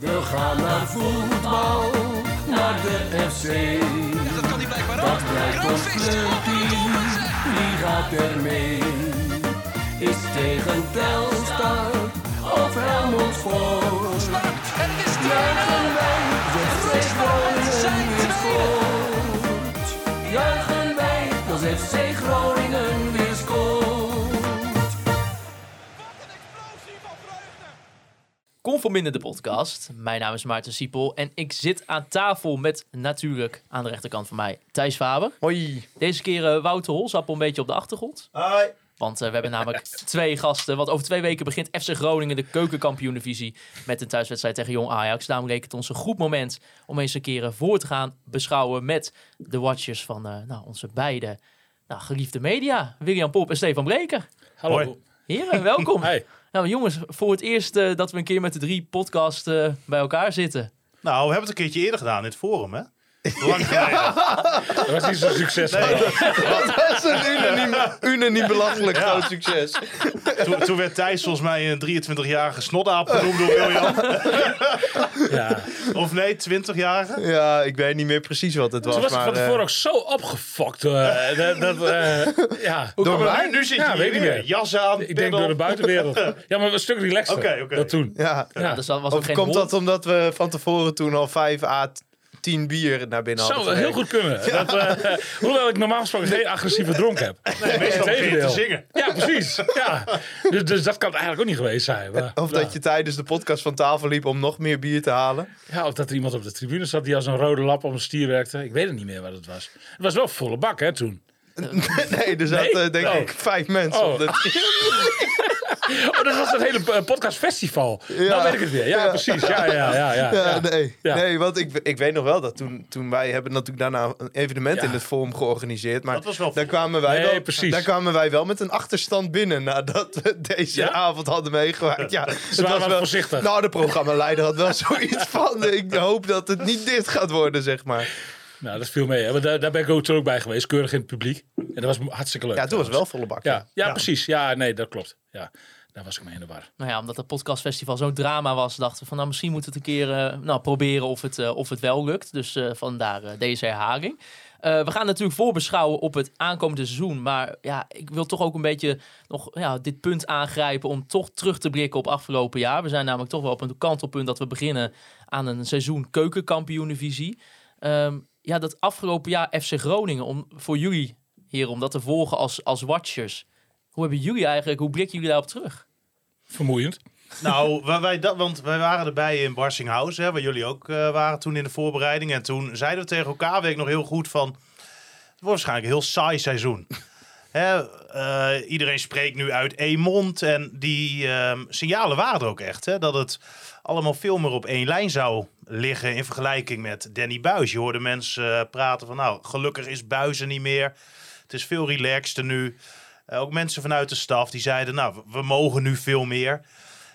We gaan naar voetbal, naar de FC. Dat kan hij blijkbaar ook. Dat blijkt ons clubteam, wie gaat er mee? Is tegen Telstar of Helmond is Juichen wij, FC Groningen zijn weer. Juichen wij, als FC Groningen Conforminder de podcast. Mijn naam is Maarten Siepel en ik zit aan tafel met natuurlijk aan de rechterkant van mij Thijs Faber. Hoi. Deze keer eh, Wouter Holsappel een beetje op de achtergrond. Hoi. Want eh, we hebben namelijk twee gasten. Want over twee weken begint FC Groningen de keukenkampioen-divisie met een thuiswedstrijd tegen Jong Ajax. Daarom leek het ons een goed moment om eens een keer eh, voor te gaan beschouwen met de watchers van eh, nou, onze beide nou, geliefde media. William Pop en Stefan Breker. Hallo. Heren, welkom. Hey. Nou jongens, voor het eerst eh, dat we een keer met de drie podcasts eh, bij elkaar zitten. Nou, we hebben het een keertje eerder gedaan in het forum, hè? Lang geleden. Dat was niet zo'n succes. Nee, Dat is een unaniem, unaniem belachelijk groot succes. toen, toen werd Thijs volgens mij een 23-jarige snotaap genoemd door William. Ja. Of nee, 20-jarige? Ja, ik weet niet meer precies wat het was. Ze was maar, van eh, tevoren ook zo opgefokt. eh, dat, dat, eh, ja. Door Maar mij? nu, nu zit Ja, je weet hier ik weer. niet. Jas aan, Ik denk door de buitenwereld. Ja, maar een stuk relaxer. Oké, oké. Dat toen. ja. Ja, dus dat was ook Of geen komt dat omdat we van tevoren toen al 5 à 10 bier naar binnen Zou wel heel goed kunnen. Dat, eh, hoewel ik normaal gesproken geen agressieve dronk heb. Nee, meestal te zingen. Ja, precies. Ja. Dus, dus dat kan eigenlijk ook niet geweest zijn. Maar, Of dat je tijdens de podcast van tafel liep om nog meer bier te halen. ja, of dat er iemand op de tribune zat die als een rode lap om een stier werkte. Ik weet het niet meer wat het was. Het was wel volle bak hè, toen. Nee, er zaten Nee? denk Oh. ik vijf mensen Oh. op de Oh, dat was het hele eh, podcastfestival. Nou weet ik het weer. Ja, precies. Ja, ja, ja. ja, Ja, ja. nee. Ja. nee, want ik, ik weet nog wel dat toen, toen wij hebben natuurlijk daarna een evenement Ja. in het forum georganiseerd. Maar Dat was wel daar kwamen, wij Nee, wel, precies. daar kwamen wij wel met een achterstand binnen nadat we deze Ja? avond hadden meegemaakt. Ja, het waren was wel voorzichtig. Nou, de programmaleider had wel zoiets van. Ik hoop dat het niet dit gaat worden, zeg maar. Nou, dat viel mee. Hè? Want daar, daar ben ik ook toen ook bij geweest, keurig in het publiek. En dat was hartstikke leuk. Ja, toen was het wel volle bak. Ja, ja, precies. Ja, nee, dat klopt. Ja, daar was ik mee in de war. Nou ja, omdat het podcastfestival zo'n drama was, dachten we van nou misschien moeten we het een keer eh, nou, proberen of het, eh, of het wel lukt. Dus eh, vandaar eh, deze herhaling. Eh, we gaan natuurlijk voorbeschouwen op het aankomende seizoen. Maar ja, ik wil toch ook een beetje nog ja, dit punt aangrijpen om toch terug te blikken op afgelopen jaar. We zijn namelijk toch wel op een kantelpunt dat we beginnen aan een seizoen keukenkampioen-divisie. Ehm, ja, dat afgelopen jaar FC Groningen, om voor jullie hier om dat te volgen als, als watchers. Hoe hebben jullie eigenlijk, hoe blikken jullie daarop terug? Vermoeiend. Nou, waar wij dat, want wij waren erbij in Barsinghausen, hè, waar jullie ook eh, waren toen in de voorbereiding. En toen zeiden we tegen elkaar, weet ik nog heel goed, van... Het wordt waarschijnlijk een heel saai seizoen. Hè, eh, iedereen spreekt nu uit één mond. En die ehm, signalen waren er ook echt. Hè, dat het allemaal veel meer op één lijn zou liggen in vergelijking met Danny Buis. Je hoorde mensen eh, praten van, nou, gelukkig is Buis er niet meer. Het is veel relaxter nu. Eh, ook mensen vanuit de staf die zeiden, nou, we- mogen nu veel meer.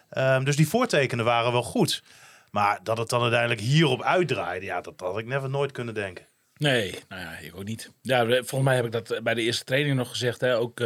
Ehm, dus die voortekenen waren wel goed. Maar dat het dan uiteindelijk hierop uitdraaide, ja, dat had ik never nooit kunnen denken. Nee, nou ja, ik ook niet. Ja, volgens mij heb ik dat eh, bij de eerste training nog gezegd, hè, ook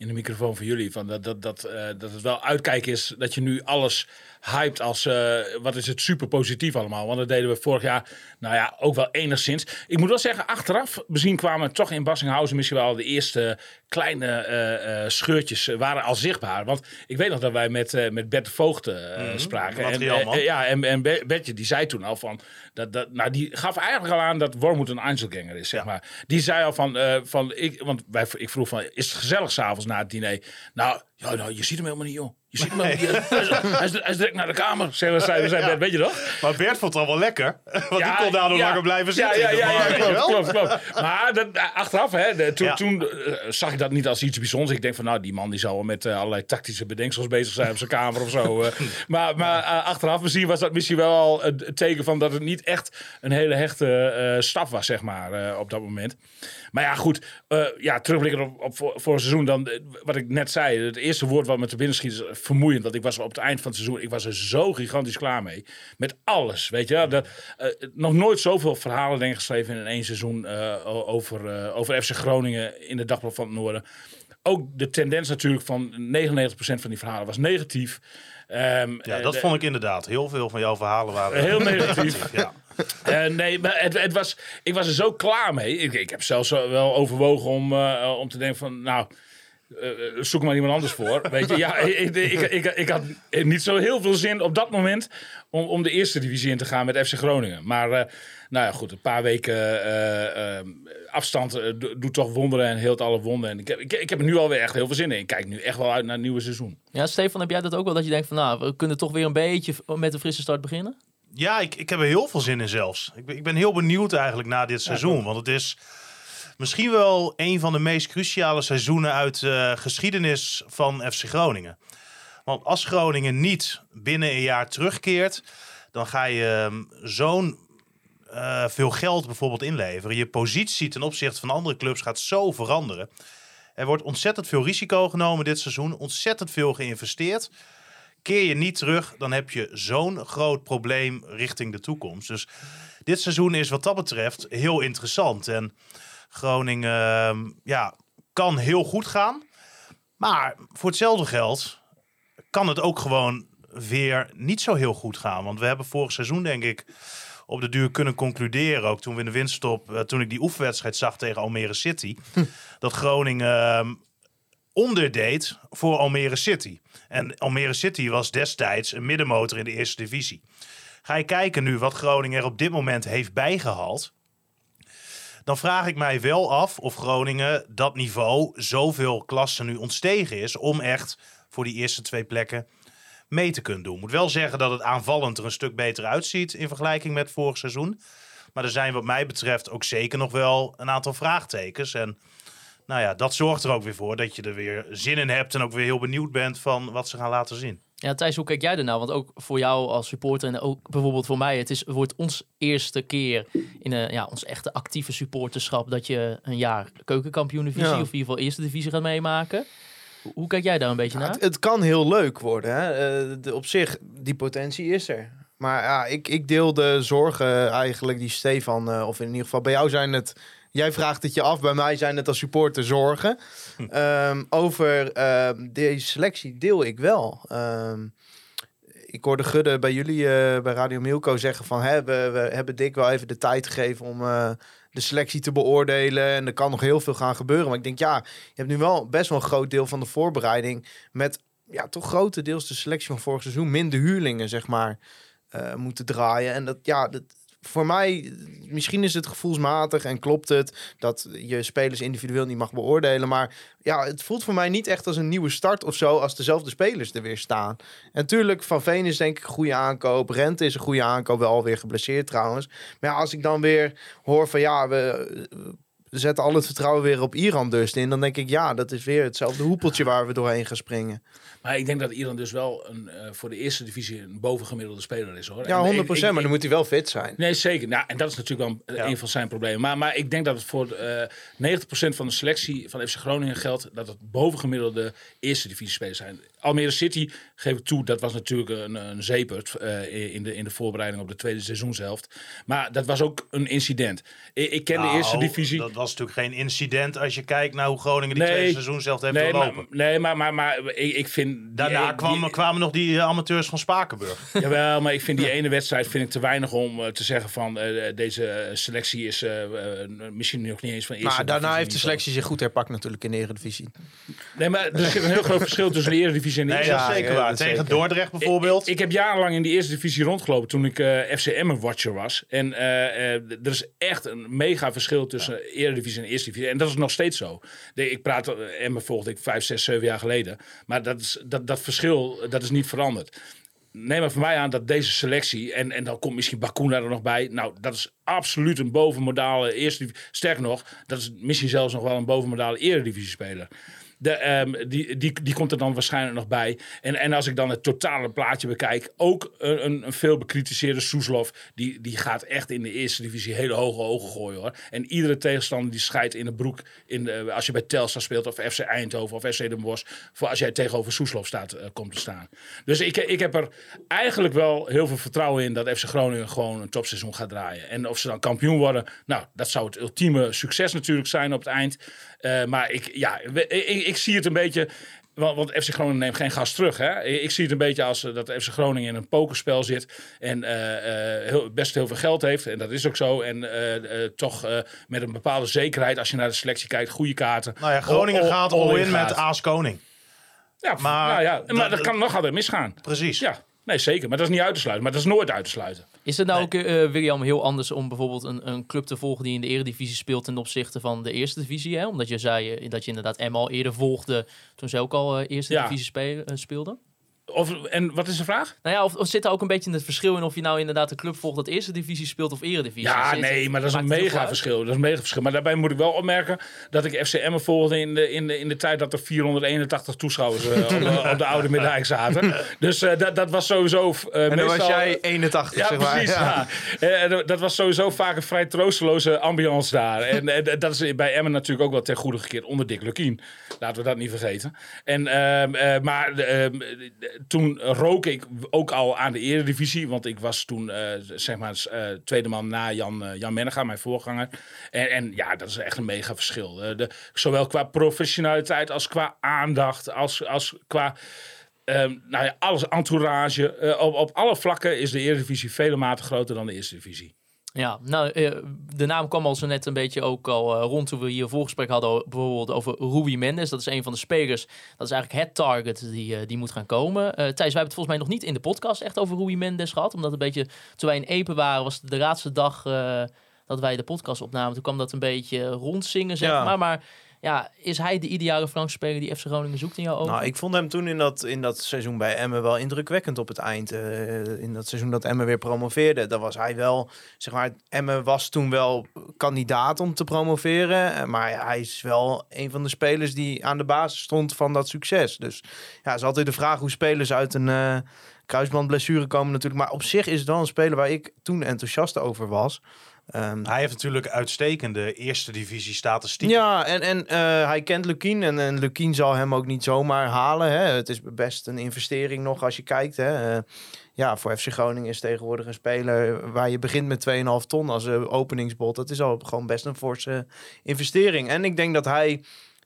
in de microfoon van jullie, van dat, dat, dat, eh, dat het wel uitkijken is dat je nu alles hypt als, eh, wat is het super positief allemaal. Want dat deden we vorig jaar, nou ja, ook wel enigszins. Ik moet wel zeggen, achteraf bezien kwamen toch in Bassinghausen misschien wel de eerste kleine eh, scheurtjes waren al zichtbaar. Want ik weet nog dat wij met, met Bert de Voogd eh, spraken. En, ja, en, en Be- Bertje die zei toen al van, dat, dat, nou die gaf eigenlijk al aan dat Wormoed een Einzelganger is, zeg maar. Die zei al van, van ik, want wij, ik vroeg van, is het gezellig s'avonds na het diner? Nou, ja, nou, je ziet hem helemaal niet, joh. Je ziet hem helemaal niet. Hij is, hij, is, hij is direct naar de kamer, zei, zei, zei Bert, weet je toch? Maar Bert vond het al wel lekker. Want die kon daardoor ja. langer blijven Ja, zitten. Ja, ja, ja, klopt, klopt, klopt. Maar dat, achteraf, hè, de- toen, Ja. toen eh, zag ik dat niet als iets bijzonders. Ik denk van, nou, die man die zal wel met eh, allerlei tactische bedenksels bezig zijn op zijn kamer of zo. eh. maar maar achteraf misschien was dat misschien wel al het teken van dat het niet echt een hele hechte staf was, zeg maar, op dat moment. Maar ja, goed. eh ja, terugblikken op, op voor, het seizoen. Dan, eh, wat ik net zei. Het eerste woord wat me te binnen schiet is vermoeiend. Want ik was op het eind van het seizoen. Ik was er zo gigantisch klaar mee. Met alles. Weet je. Dat, eh, nog nooit zoveel verhalen denk geschreven in één seizoen. eh, over, eh, over FC Groningen in de Dagblad van het Noorden. Ook de tendens natuurlijk van 99% van die verhalen was negatief. Ehm, Ja, eh, dat de- vond ik inderdaad. Heel veel van jouw verhalen waren Heel negatief. Ja. Eh, nee, maar het, het was, ik was er zo klaar mee. Ik, ik heb zelfs wel overwogen om, eh, om te denken van, nou, eh, zoek maar iemand anders voor. Weet je, ja, ik, ik, ik, ik had niet zo heel veel zin op dat moment om, om de eerste divisie in te gaan met FC Groningen. Maar, eh, nou ja, goed, een paar weken eh, eh, afstand eh, do- doet toch wonderen en heelt alle wonden. En ik heb, ik, ik heb er nu alweer echt heel veel zin in. Ik kijk nu echt wel uit naar het nieuwe seizoen. Ja, Stefan, heb jij dat ook wel? Dat je denkt van, nou, we kunnen toch weer een beetje met een frisse start beginnen? Ja, ik, ik heb er heel veel zin in zelfs. Ik ben, ik ben heel benieuwd eigenlijk na dit seizoen. Want het is misschien wel een van de meest cruciale seizoenen uit de geschiedenis van FC Groningen. Want als Groningen niet binnen een jaar terugkeert, dan ga je ehm, zo'n eh, veel geld bijvoorbeeld inleveren. Je positie ten opzichte van andere clubs gaat zo veranderen. Er wordt ontzettend veel risico genomen dit seizoen, ontzettend veel geïnvesteerd. Keer je niet terug, dan heb je zo'n groot probleem richting de toekomst. Dus dit seizoen is wat dat betreft heel interessant. En Groningen ehm, ja, kan heel goed gaan. Maar voor hetzelfde geld kan het ook gewoon weer niet zo heel goed gaan. Want we hebben vorig seizoen, denk ik, op de duur kunnen concluderen. Ook toen we in de winststop, eh, toen ik die oefenwedstrijd zag tegen Almere City. dat Groningen ehm, onderdeed voor Almere City. En Almere City was destijds een middenmotor in de eerste divisie. Ga je kijken nu wat Groningen er op dit moment heeft bijgehaald. Dan vraag ik mij wel af of Groningen dat niveau zoveel klassen nu ontstegen is. om echt voor die eerste twee plekken mee te kunnen doen. Ik moet wel zeggen dat het aanvallend er een stuk beter uitziet in vergelijking met vorig seizoen. Maar er zijn wat mij betreft ook zeker nog wel een aantal vraagtekens. En nou ja, dat zorgt er ook weer voor dat je er weer zin in hebt en ook weer heel benieuwd bent van wat ze gaan laten zien. Ja, Thijs, hoe kijk jij ernaar? Want ook voor jou als supporter en ook bijvoorbeeld voor mij, het is, wordt ons eerste keer in een, ja, ons echte actieve supporterschap dat je een jaar keukenkampioen-divisie Ja. of in ieder geval eerste divisie gaat meemaken. Hoe, hoe kijk jij daar een beetje naar? Het, het kan heel leuk worden. Hè? Eh, de, op zich, die potentie is er. Maar ja, ik, ik deel de zorgen eigenlijk die Stefan, eh, of in ieder geval bij jou zijn het... Jij vraagt het je af, bij mij zijn het als supporter zorgen. Ehm, over ehm, deze selectie deel ik wel. Ehm, ik hoorde Gudde bij jullie eh, bij Radio Milko zeggen van... Hè, we, we hebben Dick wel even de tijd gegeven om eh, de selectie te beoordelen. En er kan nog heel veel gaan gebeuren. Maar ik denk, ja, je hebt nu wel best wel een groot deel van de voorbereiding... met ja, toch grotendeels de selectie van vorig seizoen... minder huurlingen, zeg maar, eh, moeten draaien. En dat, ja, dat, voor mij, misschien is het gevoelsmatig en klopt het... dat je spelers individueel niet mag beoordelen. Maar ja, het voelt voor mij niet echt als een nieuwe start of zo... als dezelfde spelers er weer staan. En natuurlijk, Van Veen is denk ik een goede aankoop. Rente is een goede aankoop, wel alweer geblesseerd trouwens. Maar ja, als ik dan weer hoor van ja, we, zetten al het vertrouwen weer op Iran dus in... dan denk ik ja, dat is weer hetzelfde hoepeltje waar we doorheen gaan springen. Maar ik denk dat Iran dus wel een, eh, voor de eerste divisie een bovengemiddelde speler is hoor. Ja, En 100 ik- ik- maar dan moet hij wel fit zijn. Nee, zeker. Nou, en dat is natuurlijk wel een, Ja. een van zijn problemen. Maar, maar ik denk dat het voor eh 90% van de selectie van FC Groningen geldt dat het bovengemiddelde eerste divisie spelers zijn. Almere City, geef ik toe, dat was natuurlijk een, een zeepert eh, in, de, in de voorbereiding op de tweede seizoenshelft. Maar dat was ook een incident. Ik, ik ken de Nou, eerste divisie. Dat was natuurlijk geen incident als je kijkt naar hoe Groningen die Nee. tweede seizoen zelf heeft Nee, doorlopen. maar, nee, maar, maar, maar ik, ik vind... die- Daarna die- kwamen, kwamen nog die eh, amateurs van Spakenburg. Jawel, maar ik vind die ene wedstrijd vind ik te weinig om eh, te zeggen van deze selectie is misschien nog niet eens van eerste Maar daarna heeft de selectie zich goed herpakt natuurlijk in de Eredivisie. Nee, maar er zit een heel groot verschil tussen de Eredivisie en de Nee, eerste. dat is Ja, zeker waar. Tegen zeker. Dordrecht bijvoorbeeld. Ik, ik heb jarenlang in de eerste divisie rondgelopen toen ik eh FC Emmen watcher was. En eh, eh, er is echt een mega verschil tussen Eredivisie en Eerste Divisie. En dat is nog steeds zo. De, ik praat, Emmen volgde ik vijf, zes, zeven jaar geleden. Maar dat, is, dat, dat verschil, dat is niet veranderd. Neem maar voor mij aan dat deze selectie, en, en dan komt misschien Bakuna er nog bij. Nou, dat is absoluut een bovenmodale eerste divisie. Sterker nog, dat is misschien zelfs nog wel een bovenmodale eredivisie speler. Ehm, die, die, die komt er dan waarschijnlijk nog bij. En, en als ik dan het totale plaatje bekijk, ook een, een, een veel bekritiseerde Soeslof, die, die gaat echt in de eerste divisie hele hoge ogen gooien hoor. En iedere tegenstander die scheidt in de broek, in de, als je bij Telstar speelt of FC Eindhoven of FC Den Bosch, voor als jij tegenover Soeslof staat, eh, komt te staan. Dus ik, ik heb er eigenlijk wel heel veel vertrouwen in dat FC Groningen gewoon een topseizoen gaat draaien. En of ze dan kampioen worden, nou, dat zou het ultieme succes natuurlijk zijn op het eind. Eh, maar ik, ja, we- ik, ik zie het een beetje. Want, FC Groningen neemt geen gas terug. Hè? Ik zie het een beetje als eh, dat FC Groningen in een pokerspel zit. En eh, heel, best heel veel geld heeft. En dat is ook zo. En toch met een bepaalde zekerheid, als je naar de selectie kijkt, goede kaarten. Nou ja, Groningen All- all- gaat all in in met. Aas Koning. Ja, Maar- maar, nou ja, maar dat- dat kan nog altijd misgaan. Precies. Ja, nee, zeker. Maar dat is niet uit te sluiten. Maar dat is nooit uit te sluiten. Is het nou ook, eh, William, heel anders om bijvoorbeeld een, een club te volgen die in de eredivisie speelt ten opzichte van de eerste divisie? Hè? Omdat je zei eh, dat je inderdaad Emma al eerder volgde toen ze ook al eh, eerste Ja. divisie spe- eh, speelden. Of, en wat is de vraag? Nou ja, of, of zit daar ook een beetje het verschil in of je nou inderdaad een club volgt dat eerste divisie speelt of eredivisie? Ja, Zit- nee, maar dat is een mega verschil. Dat is een mega verschil. Maar daarbij moet ik wel opmerken dat ik FCM volgde in de, in de, in de tijd dat er 481 toeschouwers eh, op, de, op de oude Middijk zaten. Dus eh, dat, dat was sowieso. eh En dan meestal, was jij 81, Ja, zeg maar. precies. Ja. Eh, dat- dat was sowieso vaak een vrij troosteloze ambiance daar. En dat is bij Emmen natuurlijk ook wel ten goede gekeerd onder Dick Lukien. Laten we dat niet vergeten. En, ehm, eh, maar ehm, eh, toen rook ik ook al aan de eredivisie. Want ik was toen eh, zeg maar eh, tweede man na Jan, eh, Jan Mennega, mijn voorganger. En, en ja, dat is echt een mega verschil. De, zowel qua professionaliteit als qua aandacht. Als, als qua... ehm, nou ja, alles, entourage. Op, op alle vlakken is de Eredivisie vele maten groter dan de Eerste Divisie. Ja, nou, eh, de naam kwam al zo net een beetje ook al eh, rond toen we hier een voorgesprek hadden, bijvoorbeeld over Rui Mendes. Dat is een van de spelers. Dat is eigenlijk het target die, eh, die moet gaan komen. Eh Thijs, wij hebben het volgens mij nog niet in de podcast echt over Rui Mendes gehad. Omdat een beetje, toen wij in Epen waren, was de laatste dag dat wij de podcast opnamen. Toen kwam dat een beetje rondzingen, zeg Ja. maar. Maar ja, is hij de ideale flankspeler die FC Groningen zoekt in jouw ogen? Nou, ik vond hem toen in dat, in dat seizoen bij Emmen wel indrukwekkend op het eind. Eh, in dat seizoen dat Emmen weer promoveerde. Dan was hij wel, zeg maar, Emmen was toen wel kandidaat om te promoveren. Eh, Maar hij is wel een van de spelers die aan de basis stond van dat succes. Dus ja, is altijd de vraag hoe spelers uit een eh, kruisbandblessure komen natuurlijk. Maar op zich is het wel een speler waar ik toen enthousiast over was. Ehm, Hij heeft natuurlijk uitstekende eerste divisie statistiek. ja, en, en eh, hij kent Lukien en, en Lukien zal hem ook niet zomaar halen. Hè. Het is best een investering nog als je kijkt. Hè. Eh, ja, voor FC Groningen is tegenwoordig een speler waar je begint met 2,5 ton als eh, openingsbod. Dat is al gewoon best een forse investering. En ik denk dat hij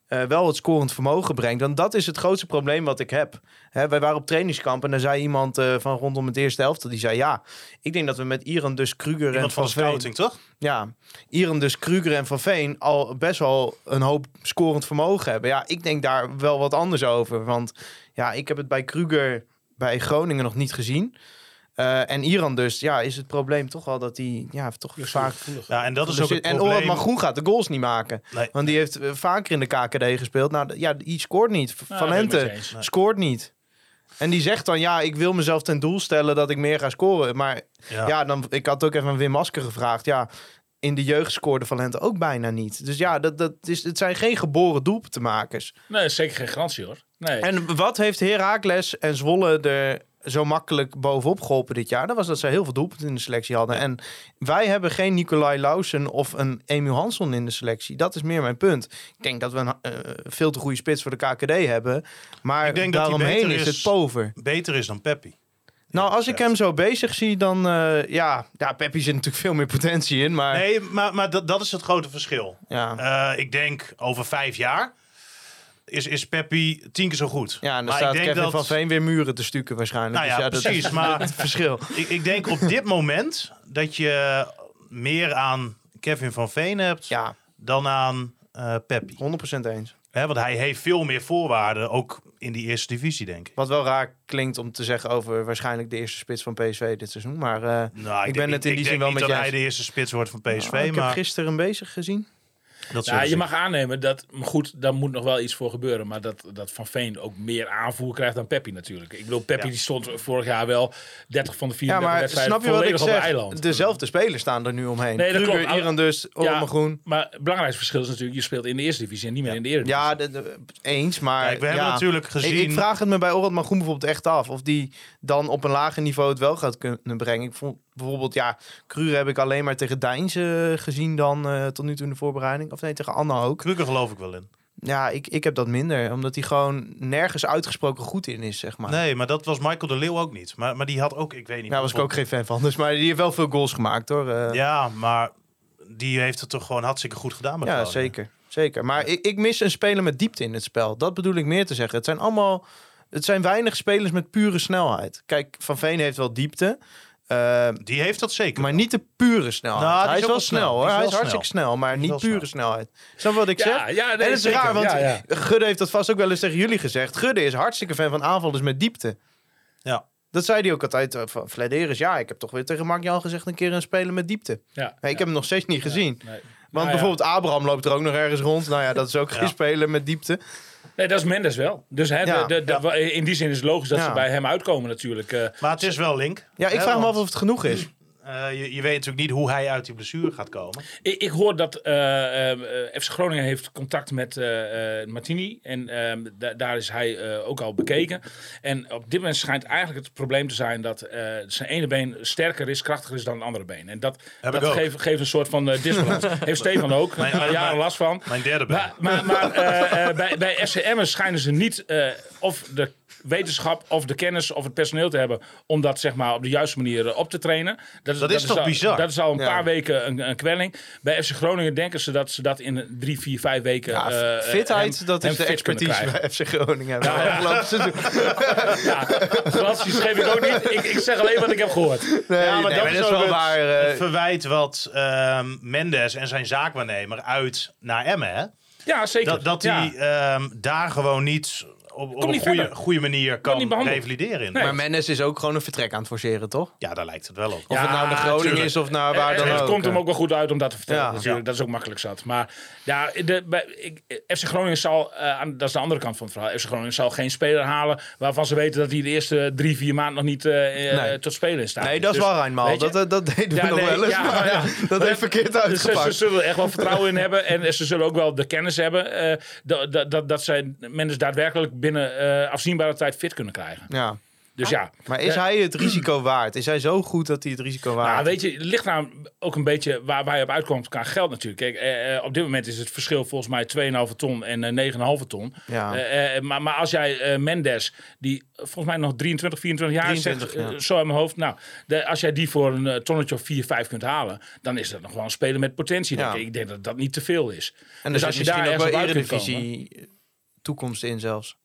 eh, wel het scorend vermogen brengt. Want dat is het grootste probleem wat ik heb. Hè, wij waren op trainingskamp en daar zei iemand eh, van rondom het eerste helft. Die zei ja, ik denk dat we met Iran dus Kruger en van Van Veen... toch? Ja, Iren dus Kruger en Van Veen al best wel een hoop scorend vermogen hebben. Ja, ik denk daar wel wat anders over. Want ja, ik heb het bij Kruger bij Groningen nog niet gezien. Eh, en Iran dus, ja, is het probleem toch wel dat hij ja, toch vaak... Ja, en dat is ook het en probleem. Orad Magroen gaat de goals niet maken. Nee. Want die heeft eh, vaker in de KKD gespeeld. Nou, ja, die scoort niet. Nou, Van Hente eens. scoort niet. En die zegt dan, ja, ik wil mezelf ten doel stellen dat ik meer ga scoren. Maar Ja. ja, dan, ik had ook even aan Wim Masker gevraagd. Ja, in de jeugd scoorde Van Hente ook bijna niet. Dus ja, dat, dat is, het zijn geen geboren doelpuntenmakers. Nee, zeker geen garantie hoor. Nee. En wat heeft Heracles en Zwolle er zo makkelijk bovenop geholpen dit jaar? Dat was dat ze heel veel doelpunten in de selectie hadden. En wij hebben geen Nicolai Lausen of een Emiel Hansson in de selectie. Dat is meer mijn punt. Ik denk dat we een eh, veel te goede spits voor de KKD hebben. Maar Ik denk dat hij daaromheen beter is is- het pover. Beter is dan Peppi. Nou, als ik hem zo bezig zie, dan... eh, ja, ja, Peppi zit natuurlijk veel meer potentie in. Maar Nee, maar, maar dat, dat is het grote verschil. ja, Eh, ik denk over vijf jaar is, is Peppi tien keer zo goed. ja, en dan maar staat ik denk Kevin dat, van Veen weer muren te stukken waarschijnlijk. Nou ja, dus precies, Dat is maar- het verschil. Ik, ik denk op dit moment dat je meer aan Kevin van Veen hebt Ja, dan aan eh Peppi. 100% eens. Want hij heeft veel meer voorwaarden, ook in die eerste divisie, denk ik. Wat wel raar klinkt om te zeggen over waarschijnlijk de eerste spits van PSV dit seizoen. Maar eh, Nou, Ik ben denk- het in die zin wel met dat je hij de eerste spits wordt van PSV, nou, ik maar heb gisteren hem bezig gezien. Dat Ja, zullen je mag aannemen dat, maar goed, daar moet nog wel iets voor gebeuren. Maar dat, dat Van Veen ook meer aanvoer krijgt dan Peppi natuurlijk. Ik bedoel, Peppi Ja. die stond vorig jaar wel 30 van de Ja, 34 maar wedstrijden snap je wat ik volledig op zeg? eiland. Dezelfde spelers staan er nu omheen. Nee, dat Kruger, klopt. Iran dus, Ja. Groen. Maar het belangrijkste verschil is natuurlijk, je speelt in de eerste divisie en niet meer in de eredivisie. Ja, de- de- eens, maar... Kijk, we hebben ja. natuurlijk Ik, gezien... ik vraag het me bij Orad Magroen bijvoorbeeld echt af. Of die dan op een lager niveau het wel gaat kunnen brengen. Ik vond bijvoorbeeld, ja, Kruger heb ik alleen maar tegen Deinze gezien dan eh, tot nu toe in de voorbereiding. Of nee, tegen Anna ook. Kruger geloof ik wel in. Ja, ik, ik heb dat minder. Omdat hij gewoon nergens uitgesproken goed in is, zeg maar. Nee, maar dat was Michael de Leeuw ook niet. Maar, maar die had ook, ik weet niet... Daar was ik ook geen fan van. Dus, maar die heeft wel veel goals gemaakt, hoor. Eh, ja, Ja, maar die heeft het toch gewoon hartstikke goed gedaan Groningen. zeker. zeker. Maar ik, ik mis een speler met diepte in het spel. Dat bedoel ik meer te zeggen. Het zijn allemaal... Het zijn weinig spelers met pure snelheid. Kijk, Van Veen heeft wel diepte. Eh, Die heeft dat zeker. maar niet de pure snelheid. Nou, hij is wel snel. hoor. is Hij is hartstikke snel, maar niet pure snel. snelheid. Snap je wat ik Ja, zeg? ja, nee, en het is raar, want Ja. Gudde heeft dat vast ook wel eens tegen jullie gezegd. Gudde is hartstikke fan van aanvallers met diepte. Ja. Dat zei hij ook altijd eh, van Flederis. Ja, ik heb toch weer tegen Mark Jan gezegd een keer een speler met diepte. Ja, ik heb hem nog steeds niet gezien. Nee. Want Nou bijvoorbeeld Abraham loopt er ook nog ergens rond. Nou ja, dat is ook geen Ja. speler met diepte. Nee, dat is Mendes wel. Dus hè, Ja. de, de, de- in die zin is het logisch dat Ja. ze bij hem uitkomen natuurlijk. eh. Maar het is wel link. Ja, ik vraag me af of het genoeg is. Eh, je, je weet natuurlijk niet hoe hij uit die blessure gaat komen. Ik, ik hoor dat eh, eh, FC Groningen heeft contact met Martini. En eh, da- daar is hij ook al bekeken. En op dit moment schijnt eigenlijk het probleem te zijn dat zijn ene been sterker is, krachtiger is dan het andere been. En dat, geeft, geeft een soort van disbalans. heeft Stefan ook. Mijn- jaren last van. Mijn derde been. Maar, maar, maar bij, bij FCM schijnen ze niet of de wetenschap of de kennis of het personeel te hebben om dat zeg maar op de juiste manier eh, op te trainen. is, Dat is toch al, bizar? Dat is al een Ja. paar weken een, een kwelling. Bij FC Groningen denken ze dat ze dat in drie, vier, vijf weken. Ja, eh, fitheid, hem- dat hem is de expertise bij FC Groningen. Ja, geef ik ook niet. Ik, ik zeg alleen wat ik heb gehoord. Nee, Ja, maar nee, dat is wel het, waar. eh, het verwijt wat ehm, Mendes en zijn zaakwaarnemer uit naar Emmen. Hè? Ja, zeker. Dat, dat Ja. hij ehm, daar gewoon niet op, op een goede, manier kan revalideren. Nee. Maar Mendes is ook gewoon een vertrek aan het forceren, toch? Ja, daar lijkt het wel op. Of Ja, het nou naar Groningen tuurlijk. is of naar waar Eh, dan het ook. komt hem ook wel goed uit om dat te vertellen. Ja. natuurlijk. Ja. Dat is ook makkelijk zat. Maar ja, de, bij, ik, FC Groningen zal, eh, aan, dat is de andere kant van het verhaal. FC Groningen zal geen speler halen waarvan ze weten dat hij de eerste drie, vier maanden nog niet eh, eh, Nee. tot spelen in staat Nee, is. dat is Dus, wel Rijnmaal. Dat, dat, dat deden we Ja, nog nee, wel eens. ja, maar maar ja, ja. dat heeft verkeerd Dus ze, ze uitgepakt. zullen er echt wel vertrouwen in hebben. En ze zullen ook wel de kennis hebben eh, dat, dat, dat, dat zij mensen daadwerkelijk binnen eh, afzienbare tijd fit kunnen krijgen. Ja. Dus ja. Maar is hij het risico waard? Is hij zo goed dat hij het risico waard Nou, weet je, het ligt nou ook een beetje waar, waar je op uitkomt qua geld natuurlijk. Kijk, eh, eh, op dit moment is het verschil volgens mij 2,5 ton en eh 9,5 ton. Ja. Eh, eh, maar, maar als jij eh, Mendes, die volgens mij nog 23, 24 jaar is, 23, zegt, ja. zo in mijn hoofd. Nou, de, als jij die voor een tonnetje of 4, 5 kunt halen, dan is dat nog wel een speler met potentie. Ja. ik. ik denk dat dat niet te veel is. En dus dus als je daar ook wel. Eredivisie toekomst in zelfs.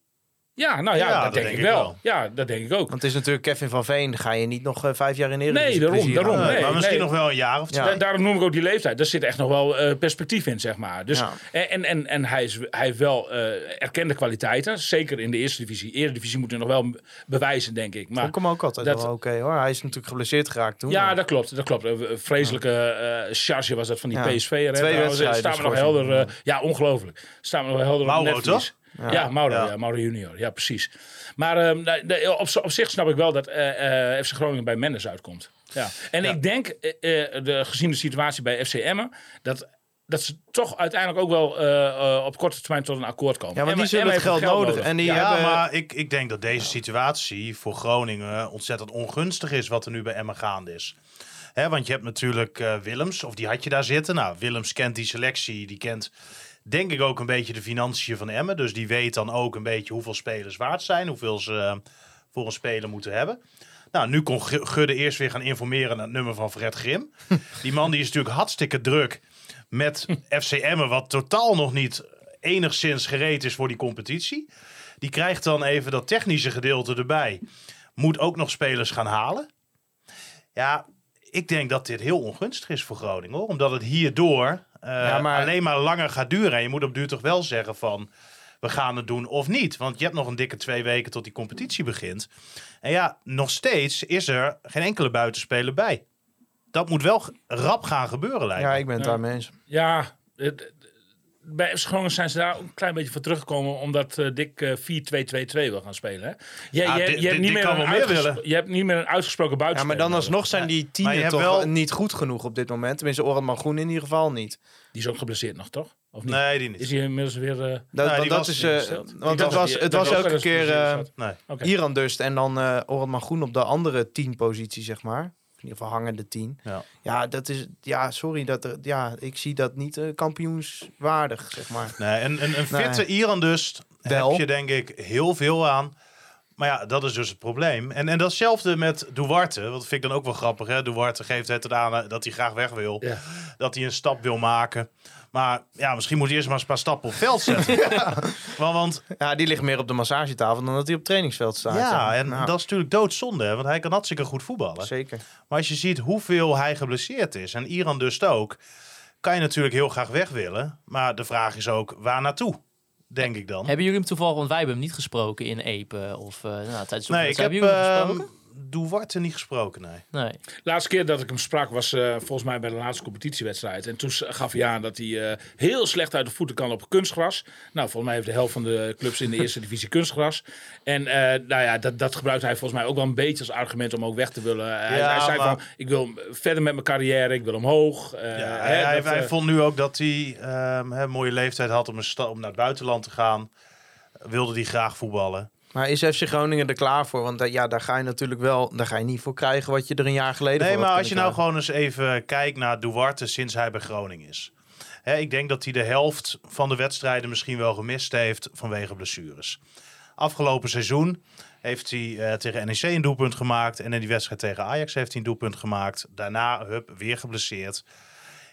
Ja, nou ja, Ja, dat, dat denk, denk ik ik wel. wel. Ja, dat denk ik ook. Want het is natuurlijk Kevin van Veen. Ga je niet nog eh, vijf jaar in Eredivisie Nee, daarom, daarom. Nee, nee, maar misschien nee. nog wel een jaar of twee. Ja. Da- daarom noem ik ook die leeftijd. Daar zit echt nog wel eh, perspectief in, zeg maar. Dus, Ja. En, en, en hij, is, hij heeft wel eh, erkende kwaliteiten. Zeker in de eerste divisie. Eredivisie moet hij nog wel bewijzen, denk ik. Maar ik hem ook altijd dat- wel oké hoor. Hij is natuurlijk geblesseerd geraakt toen. ja, maar- dat klopt. Dat klopt. Een vreselijke eh charge was dat van die Ja. PSV. Hè, Twee wedstrijden Staat me nog helder. ja, ongelooflijk. Staat me nog helder op het netvlies. Ja, Mauro, ja. Ja. Mauro junior. Ja, precies. Maar ehm, de- op, op zich snap ik wel dat eh, eh, FC Groningen bij Mendes uitkomt. Ja. En Ja. ik denk, eh, de, gezien de situatie bij FC Emmen, dat, dat ze toch uiteindelijk ook wel op korte termijn tot een akkoord komen. Ja, want die zullen het geld nodig. En die Ja, hebben... maar ik, ik denk dat deze situatie voor Groningen ontzettend ongunstig is wat er nu bij Emmen gaande is. Hè, want je hebt natuurlijk eh, Willems, of die had je daar zitten. Nou, Willems kent die selectie, die kent denk ik ook een beetje de financiën van Emmen. Dus die weet dan ook een beetje hoeveel spelers waard zijn, hoeveel ze eh, voor een speler moeten hebben. Nou, nu kon Gu- Gudde eerst weer gaan informeren naar het nummer van Fred Grim. Die man die is natuurlijk hartstikke druk met FC Emmen, wat totaal nog niet enigszins gereed is voor die competitie. Die krijgt dan even dat technische gedeelte erbij. Moet ook nog spelers gaan halen. Ja, ik denk dat dit heel ongunstig is voor Groningen. Hoor. Omdat het hierdoor Ja, maar- alleen maar langer gaat duren. En je moet op duur toch wel zeggen van... we gaan het doen of niet. Want je hebt nog een dikke twee weken tot die competitie begint. En ja, nog steeds is er geen enkele buitenspeler bij. Dat moet wel rap gaan gebeuren, lijkt Ja, me. ik ben het Ja. daarmee eens. Ja, het- bij FC Groningen zijn ze daar een klein beetje voor teruggekomen, omdat eh Dick eh 4-2-2-2 wil gaan spelen. Hè? Je, Ah, je, hebt niet meer kan een meer je hebt niet meer een uitgesproken Ja, buitenspeler. maar dan alsnog zijn die tienen toch wel- niet goed genoeg op dit moment. Tenminste, Orhan Groen in ieder geval niet. Die is ook geblesseerd nog, toch? Of niet? Nee, die niet. Is hij inmiddels weer... eh, Dat, Nee, want die dat was is, eh, want het was, die- het was elke keer eh Nee. Iran Dust en dan eh Orhan Groen op de andere tien positie, zeg maar. In ieder geval hangende tien. Ja. Ja, dat is, ja sorry, dat, er- ja, ik zie dat niet eh, kampioenswaardig, zeg maar. Nee, een, een, een Nee. fitte Iran dus Wel. heb je denk ik heel veel aan. Maar ja, dat is dus het probleem. En, en datzelfde met Duarte. Want dat vind ik dan ook wel grappig. Hè? Duarte geeft het aan eh, dat hij graag weg wil. Ja. Dat hij een stap wil maken. Maar ja, misschien moet hij eerst maar eens een paar stappen op veld zetten. Want, want Ja, die ligt meer op de massagetafel dan dat hij op trainingsveld staat. ja, en Nou, dat is natuurlijk doodzonde. Hè? Want hij kan hartstikke goed voetballen. Zeker. Maar als je ziet hoeveel hij geblesseerd is, en Iran dus ook, kan je natuurlijk heel graag weg willen. Maar de vraag is ook, waar naartoe? Denk ik dan. Hebben jullie hem toevallig, want wij hebben hem niet gesproken in Epe of uh, nou, tijdens de Nee, ik heb hebben jullie hem ehm gesproken? Duarte niet gesproken, nee. Nee. laatste keer dat ik hem sprak was eh, volgens mij bij de laatste competitiewedstrijd. En toen gaf hij aan dat hij eh, heel slecht uit de voeten kan op kunstgras. Nou, volgens mij heeft de helft van de clubs in de eerste divisie kunstgras. En eh, nou ja, dat, dat gebruikt hij volgens mij ook wel een beetje als argument om ook weg te willen. Hij, Ja, hij zei maar- van, ik wil verder met mijn carrière, ik wil omhoog. Eh, Ja, hè, hij, hij, dat, hij vond nu ook dat hij ehm, hè, een mooie leeftijd had om, een om naar het buitenland te gaan. Wilde hij graag voetballen. Maar is FC Groningen er klaar voor? Want eh, ja, daar ga je natuurlijk wel, daar ga je niet voor krijgen wat je er een jaar geleden Nee, voor maar als je nou gewoon eens even kijkt naar Duarte sinds hij bij Groningen is. Hè, ik denk dat hij de helft van de wedstrijden misschien wel gemist heeft vanwege blessures. Afgelopen seizoen heeft hij eh, tegen NEC een doelpunt gemaakt. En in die wedstrijd tegen Ajax heeft hij een doelpunt gemaakt. Daarna, hup, weer geblesseerd.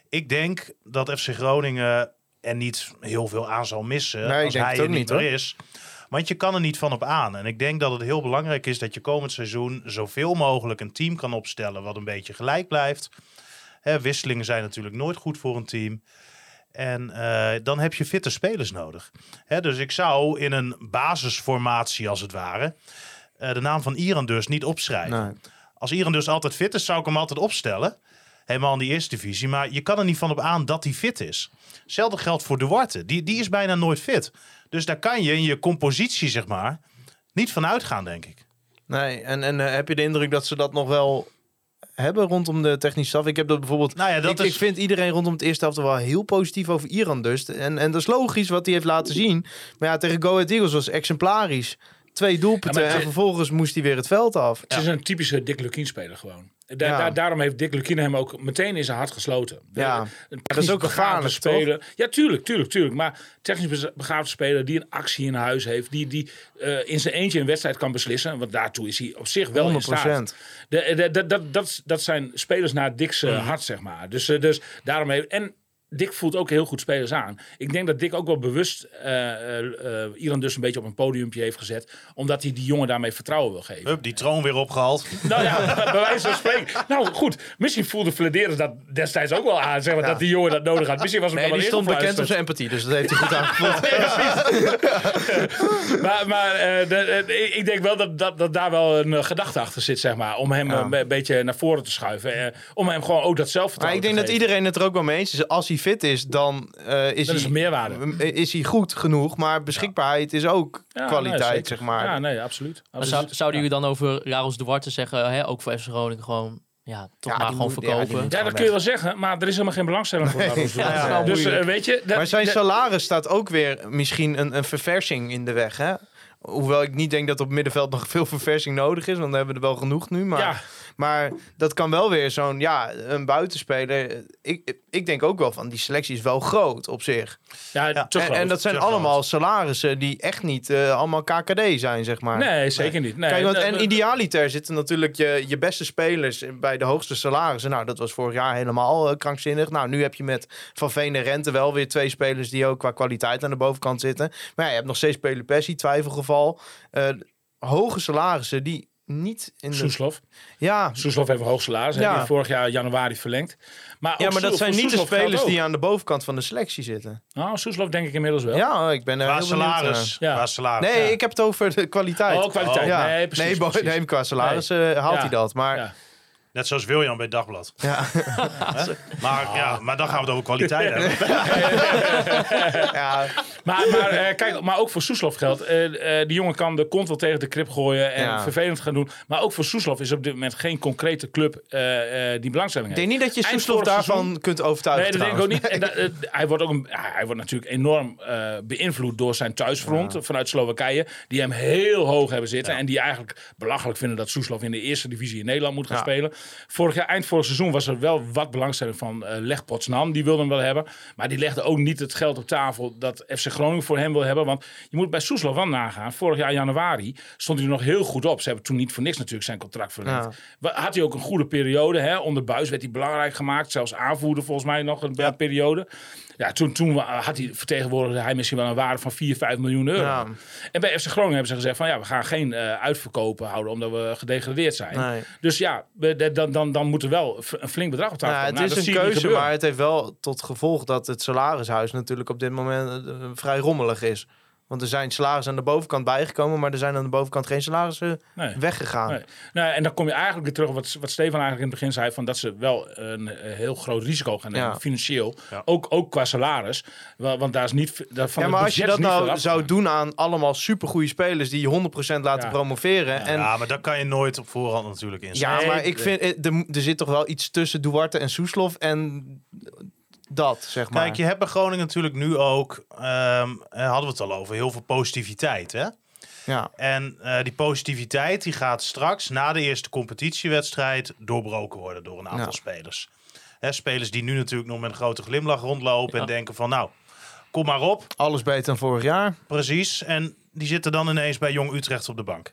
Ik denk dat FC Groningen er niet heel veel aan zal missen Nee, als hij er niet niet, meer hoor. is. Want je kan er niet van op aan. En ik denk dat het heel belangrijk is dat je komend seizoen zoveel mogelijk een team kan opstellen wat een beetje gelijk blijft. Hè, wisselingen zijn natuurlijk nooit goed voor een team. En eh, dan heb je fitte spelers nodig. Hè, dus ik zou in een basisformatie als het ware eh, de naam van Iran dus niet opschrijven. Nee. Als Iran dus altijd fit is, zou ik hem altijd opstellen. Helemaal in die eerste divisie. Maar je kan er niet van op aan dat hij fit is. Hetzelfde geldt voor Duarte. Die, die is bijna nooit fit. Dus daar kan je in je compositie, zeg maar, niet van uitgaan, denk ik. Nee, en, en eh, heb je de indruk dat ze dat nog wel hebben rondom de technische staf? Ik heb dat bijvoorbeeld... Nou ja, dat ik, is- ik vind iedereen rondom het eerste helft wel heel positief over Iran dus. En, en dat is logisch wat hij heeft laten zien. Maar ja, tegen Go Ahead Eagles was exemplarisch. Twee doelpunten Ja, en vervolgens moest hij weer het veld af. Het is een typische Dick Lukien speler gewoon. Da- Ja. da- daarom heeft Dick Lukien hem ook meteen in zijn hart gesloten. Ja. Een dat is ook begaafde speler. Ja, tuurlijk, tuurlijk, tuurlijk. Maar technisch begaafde speler die een actie in huis heeft, die, die eh, in zijn eentje een wedstrijd kan beslissen. Want daartoe is hij op zich wel in 100%. staat. De, de, de- dat, dat, dat zijn spelers naar Dick's eh, hart, zeg maar. Dus, eh, dus daarom heeft... En Dick voelt ook heel goed spelers aan. Ik denk dat Dick ook wel bewust eh eh, eh, Iran dus een beetje op een podiumpje heeft gezet. Omdat hij die jongen daarmee vertrouwen wil geven. Hup, die troon weer opgehaald. Nou ja, bij wijze van spreken. Nou goed, misschien voelde Flederis dat destijds ook wel aan. Zeg maar, Dat die jongen dat nodig had. Misschien was het Nee, wel die stond bekend op ingefluisterd. zijn empathie, dus dat heeft hij goed aangevoeld. Maar, maar de- ik- denk wel dat, dat, dat daar wel een gedachte achter zit, zeg maar. Om hem Ja. een beetje naar voren te schuiven. om hem gewoon ook dat Maar zelfvertrouwen ik denk dat iedereen het er ook wel mee eens is. Als hij fit is, dan eh, is, Dat hij, meerwaarde. is hij goed genoeg. Maar beschikbaarheid is ook Ja, kwaliteit, zeg maar. Ja, nee, absoluut. Zou, zouden jullie dan over Raros Duarte zeggen, hè, ook voor FC Groningen, gewoon, ja, toch Ja, maar gewoon moet- verkopen? Ja, dat kun je wel zeggen, maar er is helemaal geen belangstelling voor. Ja, dus eh, weet je... dat- Maar zijn dat- salaris staat ook weer misschien een, een verversing in de weg, hè? Hoewel ik niet denk dat op middenveld nog veel verversing nodig is, want we hebben er wel genoeg nu. Maar, Ja. Maar dat kan wel weer zo'n, ja, een buitenspeler. Ik, ik denk ook wel van, die selectie is wel groot op zich. ja, Ja, te En, groot. en dat zijn allemaal salarissen die echt niet eh, allemaal KKD zijn, zeg maar. Nee, zeker niet. Nee, Kijk, want, en idealiter zitten natuurlijk je, je beste spelers bij de hoogste salarissen. Nou, dat was vorig jaar helemaal eh, krankzinnig. Nou, nu heb je met Van Veen en Rente wel weer twee spelers die ook qua kwaliteit aan de bovenkant zitten. Maar ja, je hebt nog steeds Pelupessi, twijfelgeval. Eh, hoge salarissen die niet in de... Soeslof. Ja, Soeslof heeft een hoog salaris. Ja. Heeft vorig jaar januari verlengd. Maar, ja, maar dat zijn niet de Soeslof spelers die aan de bovenkant van de selectie zitten. Nou, Soeslof denk ik inmiddels wel. Ja, ik ben er Qua heel benieuwd, salaris. Ja. Qua salaris. Nee, ja. ik heb het over de kwaliteit. Oh, kwaliteit. Ja. Nee, precies. nee, precies. nee, qua salaris eh, haalt Ja. hij dat. Maar Ja. Net zoals William bij het Dagblad. ja. Maar, ja, maar dan gaan we het over kwaliteit hebben. ja, Maar, maar, eh, kijk, maar ook voor Soeslof geldt. eh eh, die jongen kan de kont wel tegen de krip gooien en Ja. vervelend gaan doen. Maar ook voor Soeslof is op dit moment geen concrete club eh, eh, die belangstelling Ik heeft. denk niet dat je Soeslof daarvan seizoen- kunt overtuigen. Nee, dat denk ik ook niet. En hij, wordt ook een, hij wordt natuurlijk enorm eh, beïnvloed door zijn thuisfront vanuit Slowakije. Die hem heel hoog hebben zitten. En die eigenlijk belachelijk vinden dat Soeslof in de eerste divisie in Nederland moet gaan Ja. spelen. Vorig jaar, eind vorig seizoen, was er wel wat belangstelling van eh Leg Potsdam. Die wilde hem wel hebben. Maar die legde ook niet het geld op tafel dat FC Groningen voor hem wil hebben. Want je moet bij Soeslof wel nagaan. Vorig jaar januari stond hij er nog heel goed op. Ze hebben toen niet voor niks natuurlijk zijn contract verlengd. Had hij ook een goede periode. Hè? Onder Buis werd hij belangrijk gemaakt. Zelfs aanvoerder volgens mij nog een periode. Ja, toen, toen had hij vertegenwoordigde hij misschien wel een waarde van 4, 5 miljoen euro. Ja. En bij FC Groningen hebben ze gezegd van ja, we gaan geen eh, uitverkopen houden omdat we gedegradeerd zijn. Nee. Dus ja, we- dan, dan, dan moet er wel een flink bedrag op tafel Nou, komen. het Nou, is een keuze, maar het heeft wel tot gevolg dat het salarishuis natuurlijk op dit moment eh, vrij rommelig is. Want er zijn salarissen aan de bovenkant bijgekomen, maar er zijn aan de bovenkant geen salarissen Nee. weggegaan. Nee. Nou, en dan kom je eigenlijk weer terug op wat, wat Stefan eigenlijk in het begin zei: van dat ze wel een eh, heel groot risico gaan nemen, Ja. financieel. Ja. Ook, ook qua salaris. Wa- Want daar is niet. Daar, van Ja, het maar als je budget dat nou zou doen aan allemaal supergoeie spelers die je 100% laten Ja. promoveren. En, ja, maar daar kan je nooit op voorhand natuurlijk in Ja, maar ik vind, eh, er, er zit toch wel iets tussen Duarte en Soeslof en dat, zeg maar. Kijk, je hebt bij Groningen natuurlijk nu ook, ehm, eh, hadden we het al over, heel veel positiviteit. Hè? Ja, En eh, die positiviteit die gaat straks na de eerste competitiewedstrijd doorbroken worden door een aantal Ja. spelers. Hè, spelers die nu natuurlijk nog met een grote glimlach rondlopen Ja. en denken van nou, kom maar op, alles beter dan vorig jaar. precies. En die zitten dan ineens bij Jong Utrecht op de bank.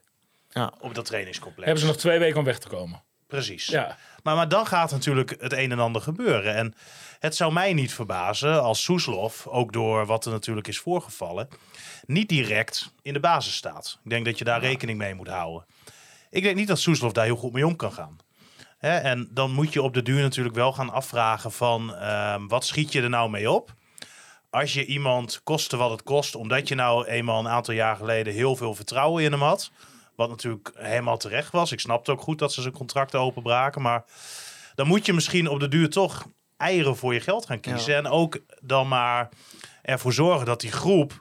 Ja. Op dat trainingscomplex. Hebben ze nog twee weken om weg te komen. Precies. Ja. Maar, maar dan gaat natuurlijk het een en ander gebeuren. En het zou mij niet verbazen als Soeslof, ook door wat er natuurlijk is voorgevallen, niet direct in de basis staat. Ik denk dat je daar rekening mee moet houden. Ik denk niet dat Soeslof daar heel goed mee om kan gaan. Hè, en dan moet je op de duur natuurlijk wel gaan afvragen van ehm, wat schiet je er nou mee op? Als je iemand koste wat het kost, omdat je nou eenmaal een aantal jaar geleden heel veel vertrouwen in hem had. Wat natuurlijk helemaal terecht was. Ik snapte ook goed dat ze zijn contract openbraken. Maar dan moet je misschien op de duur toch eieren voor je geld gaan kiezen. En ook dan maar ervoor zorgen dat die groep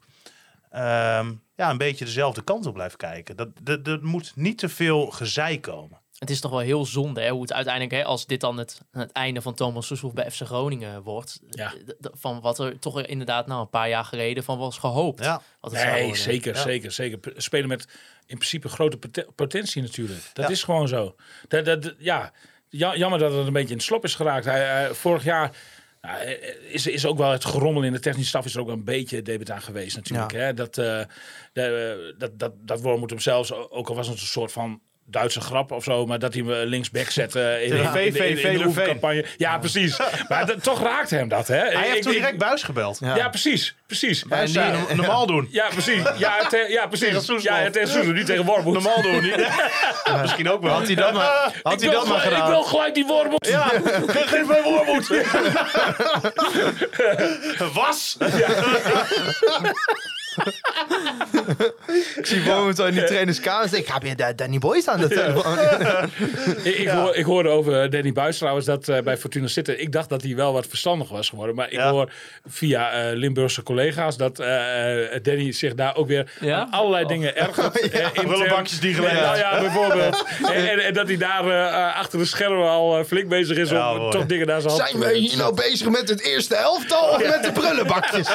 ehm, ja, een beetje dezelfde kant op blijft kijken. Dat, dat, er moet niet te veel gezeik komen. Het is toch wel heel zonde hè, hoe het uiteindelijk, hè, als dit dan het, het einde van Thomas Soeslof bij FC Groningen wordt. Ja. Van wat er toch inderdaad nou een paar jaar geleden van was gehoopt. Ja. Wat het zou Nee, zeker, Ja. zeker, zeker. Spelen met in principe grote poten- potentie natuurlijk. Dat Ja. is gewoon zo. Dat, dat, dat- ja, Ja- jammer dat het een beetje in het slop is geraakt. Hij, hij- vorig jaar nou, eh, is, is ook wel het gerommel in de technische staf is er ook wel een beetje debet aan geweest natuurlijk. Ja. Hè? Dat, eh, de, dat, dat, dat woord moet hem zelfs, ook al was het een soort van Duitse grap of zo, maar dat hij me linksback zet eh, in, in, Tegen in, in, in, VV de oefencampagne. Ja, precies. Maar toch raakt hem dat, hè? Hij Ik- heeft toen ik- direct buis gebeld. Ja. Ja, precies, precies. En die no- normaal doen. Ja, precies. Ja, te- ja precies. Tegen Soeslof. Ja, tegen Soeslof, niet tegen Wormoed. Normaal doen niet. Misschien ook wel. Had hij dat maar, had Ik hij wil, dat maar gelijk- ik gedaan? wil gelijk die Wormoed. Ja, geef mij Wormoed. Was. Ik zie Wormoed zo in die trainerskamer. Ik heb je daar Danny Boy aan de telefoon. Ik, ik, hoor, ik hoorde over Danny Buis trouwens dat eh, bij Fortuna zitten. Ik dacht dat hij wel wat verstandig was geworden. Maar ik Ja. hoor via eh, Limburgse collega's dat eh, eh, Danny zich daar ook weer aan allerlei dingen ergert. eh, intern. Prullenbakjes die geleend. Nou ja, bijvoorbeeld. en, en, en dat hij daar eh, eh, achter de schermen al eh, flink bezig is Ja, om hoor. toch dingen naar zijn hand Zijn te we hier nou bezig met het eerste elftal of met de prullenbakjes?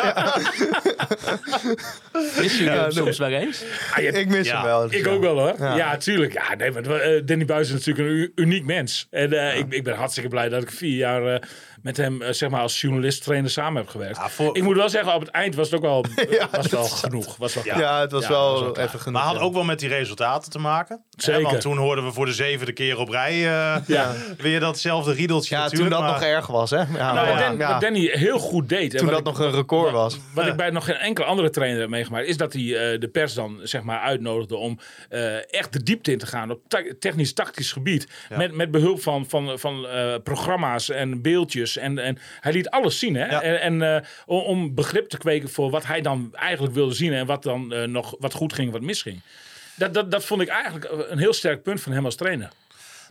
Jullie Ja, hem soms wel eens? Ah, je- Ik mis Ja, hem wel. Ik ook wel hoor. Ja, Ja. tuurlijk. Ja, nee, maar eh, Danny Buis is natuurlijk een uniek mens. En eh, ik, ik ben hartstikke blij dat ik vier jaar eh, met hem eh, zeg maar als journalist trainer samen heb gewerkt. Ja, voor- ik moet wel zeggen, op het eind was het ook wel, Ja, was wel genoeg. Was wel Ja. het was Ja, wel was even genoeg. Maar had ja. ook wel met die resultaten te maken. Zeker. Hè, want toen hoorden we voor de zevende keer op rij eh, Ja. weer datzelfde riedeltje Ja, toen dat maar- nog erg was, hè? Ja, Nou, wat, Dan- Danny heel goed deed. Toen wat dat ik- nog een record was. Wat ik bij nog geen enkele andere trainer heb meegemaakt, is dat hij eh, de pers dan zeg maar uitnodigde om eh, echt de diepte in te gaan op ta- technisch-tactisch gebied. Met, met behulp van, van, van eh, programma's en beeldjes. En, en hij liet alles zien. Hè? Ja. En, en eh, om, begrip te kweken voor wat hij dan eigenlijk wilde zien en wat dan eh, nog wat goed ging, wat misging. Dat, dat, dat vond ik eigenlijk een heel sterk punt van hem als trainer.